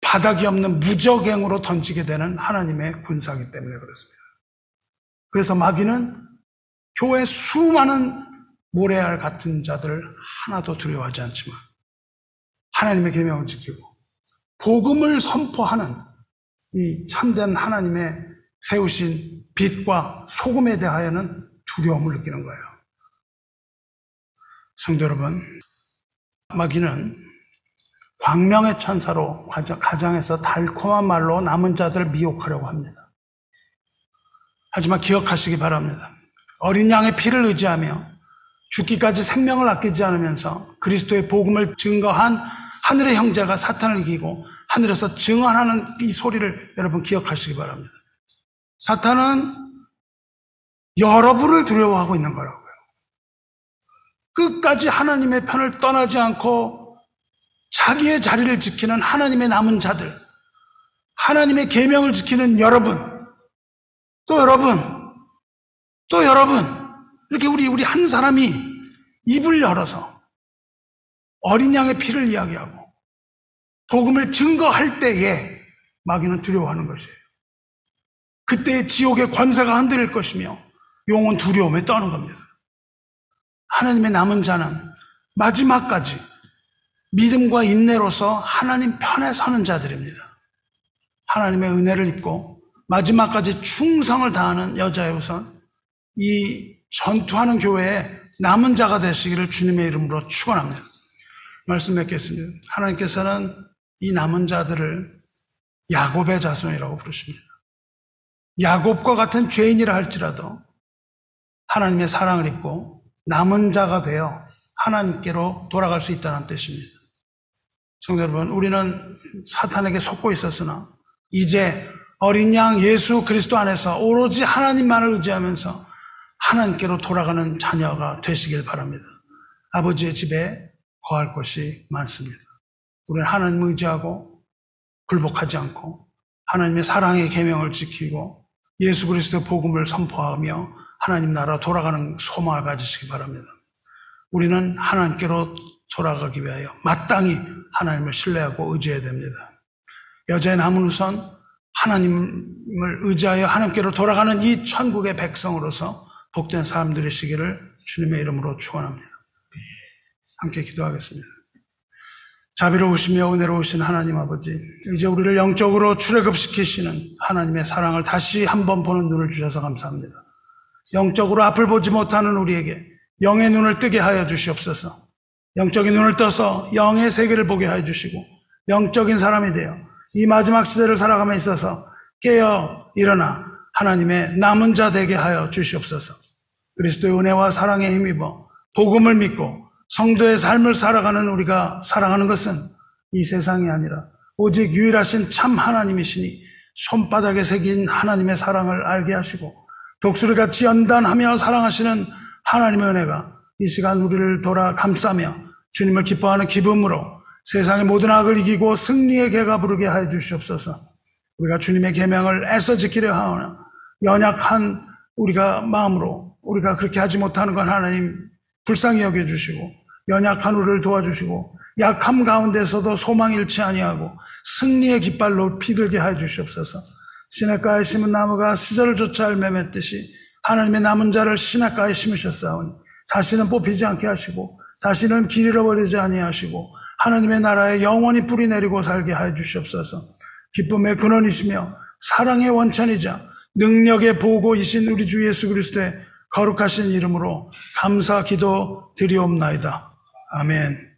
바닥이 없는 무적행으로 던지게 되는 하나님의 군사기 때문에 그렇습니다. 그래서 마귀는 교회 수많은 모래알 같은 자들 하나도 두려워하지 않지만 하나님의 계명을 지키고 복음을 선포하는 이 참된 하나님의 세우신 빛과 소금에 대하여는 두려움을 느끼는 거예요. 성도 여러분, 마귀는 광명의 천사로 가장에서 달콤한 말로 남은 자들을 미혹하려고 합니다. 하지만 기억하시기 바랍니다. 어린 양의 피를 의지하며 죽기까지 생명을 아끼지 않으면서 그리스도의 복음을 증거한 하늘의 형제가 사탄을 이기고 하늘에서 증언하는 이 소리를 여러분 기억하시기 바랍니다. 사탄은 여러분을 두려워하고 있는 거라고요. 끝까지 하나님의 편을 떠나지 않고 자기의 자리를 지키는 하나님의 남은 자들, 하나님의 계명을 지키는 여러분, 또 여러분, 또 여러분, 이렇게 우리 우리 한 사람이 입을 열어서 어린 양의 피를 이야기하고 복음을 증거할 때에 마귀는 두려워하는 것이에요. 그때 지옥의 권세가 흔들릴 것이며 용은 두려움에 떠는 겁니다. 하나님의 남은 자는 마지막까지 믿음과 인내로서 하나님 편에 서는 자들입니다. 하나님의 은혜를 입고 마지막까지 충성을 다하는 우선 이 전투하는 교회에 남은 자가 되시기를 주님의 이름으로 축원합니다. 말씀 맺겠습니다. 하나님께서는 이 남은 자들을 야곱의 자손이라고 부르십니다. 야곱과 같은 죄인이라 할지라도 하나님의 사랑을 입고 남은 자가 되어 하나님께로 돌아갈 수 있다는 뜻입니다. 성도 여러분, 우리는 사탄에게 속고 있었으나 이제 어린 양 예수 그리스도 안에서 오로지 하나님만을 의지하면서 하나님께로 돌아가는 자녀가 되시길 바랍니다. 아버지의 집에 거할 곳이 많습니다. 우리는 하나님을 의지하고 굴복하지 않고 하나님의 사랑의 계명을 지키고 예수 그리스도의 복음을 선포하며 하나님 나라 돌아가는 소망을 가지시기 바랍니다. 우리는 하나님께로 돌아가기 위하여 마땅히 하나님을 신뢰하고 의지해야 됩니다. 여자의 남은 우선 하나님을 의지하여 하나님께로 돌아가는 이 천국의 백성으로서 복된 사람들이시기를 주님의 이름으로 축원합니다. 함께 기도하겠습니다. 자비로우시며 은혜로우신 하나님 아버지, 이제 우리를 영적으로 출애굽시키시는 하나님의 사랑을 다시 한번 보는 눈을 주셔서 감사합니다. 영적으로 앞을 보지 못하는 우리에게 영의 눈을 뜨게 하여 주시옵소서. 영적인 눈을 떠서 영의 세계를 보게 하여 주시고 영적인 사람이 되어 이 마지막 시대를 살아감에 있어서 깨어 일어나 하나님의 남은 자 되게 하여 주시옵소서. 그리스도의 은혜와 사랑에 힘입어 복음을 믿고 성도의 삶을 살아가는 우리가 살아가는 것은 이 세상이 아니라 오직 유일하신 참 하나님이시니 손바닥에 새긴 하나님의 사랑을 알게 하시고 독수리 같이 연단하며 사랑하시는 하나님의 은혜가 이 시간 우리를 돌아 감싸며 주님을 기뻐하는 기쁨으로 세상의 모든 악을 이기고 승리의 개가 부르게 하여 주시옵소서. 우리가 주님의 계명을 애써 지키려 하오나 연약한 우리가 마음으로 우리가 그렇게 하지 못하는 건 하나님 불쌍히 여겨 주시고 연약한 우리를 도와주시고 약함 가운데서도 소망 잃지 아니하고 승리의 깃발로 피들게 하여 주시옵소서. 시냇가에 심은 나무가 시절을 쫓아 알매맺듯이 하나님의 남은 자를 시냇가에 심으셨사오니 자신은 뽑히지 않게 하시고 자신은 길 잃어버리지 아니하시고 하나님의 나라에 영원히 뿌리 내리고 살게 하여 주시옵소서. 기쁨의 근원이시며 사랑의 원천이자 능력의 보고이신 우리 주 예수 그리스도의 거룩하신 이름으로 감사 기도 드리옵나이다. 아멘.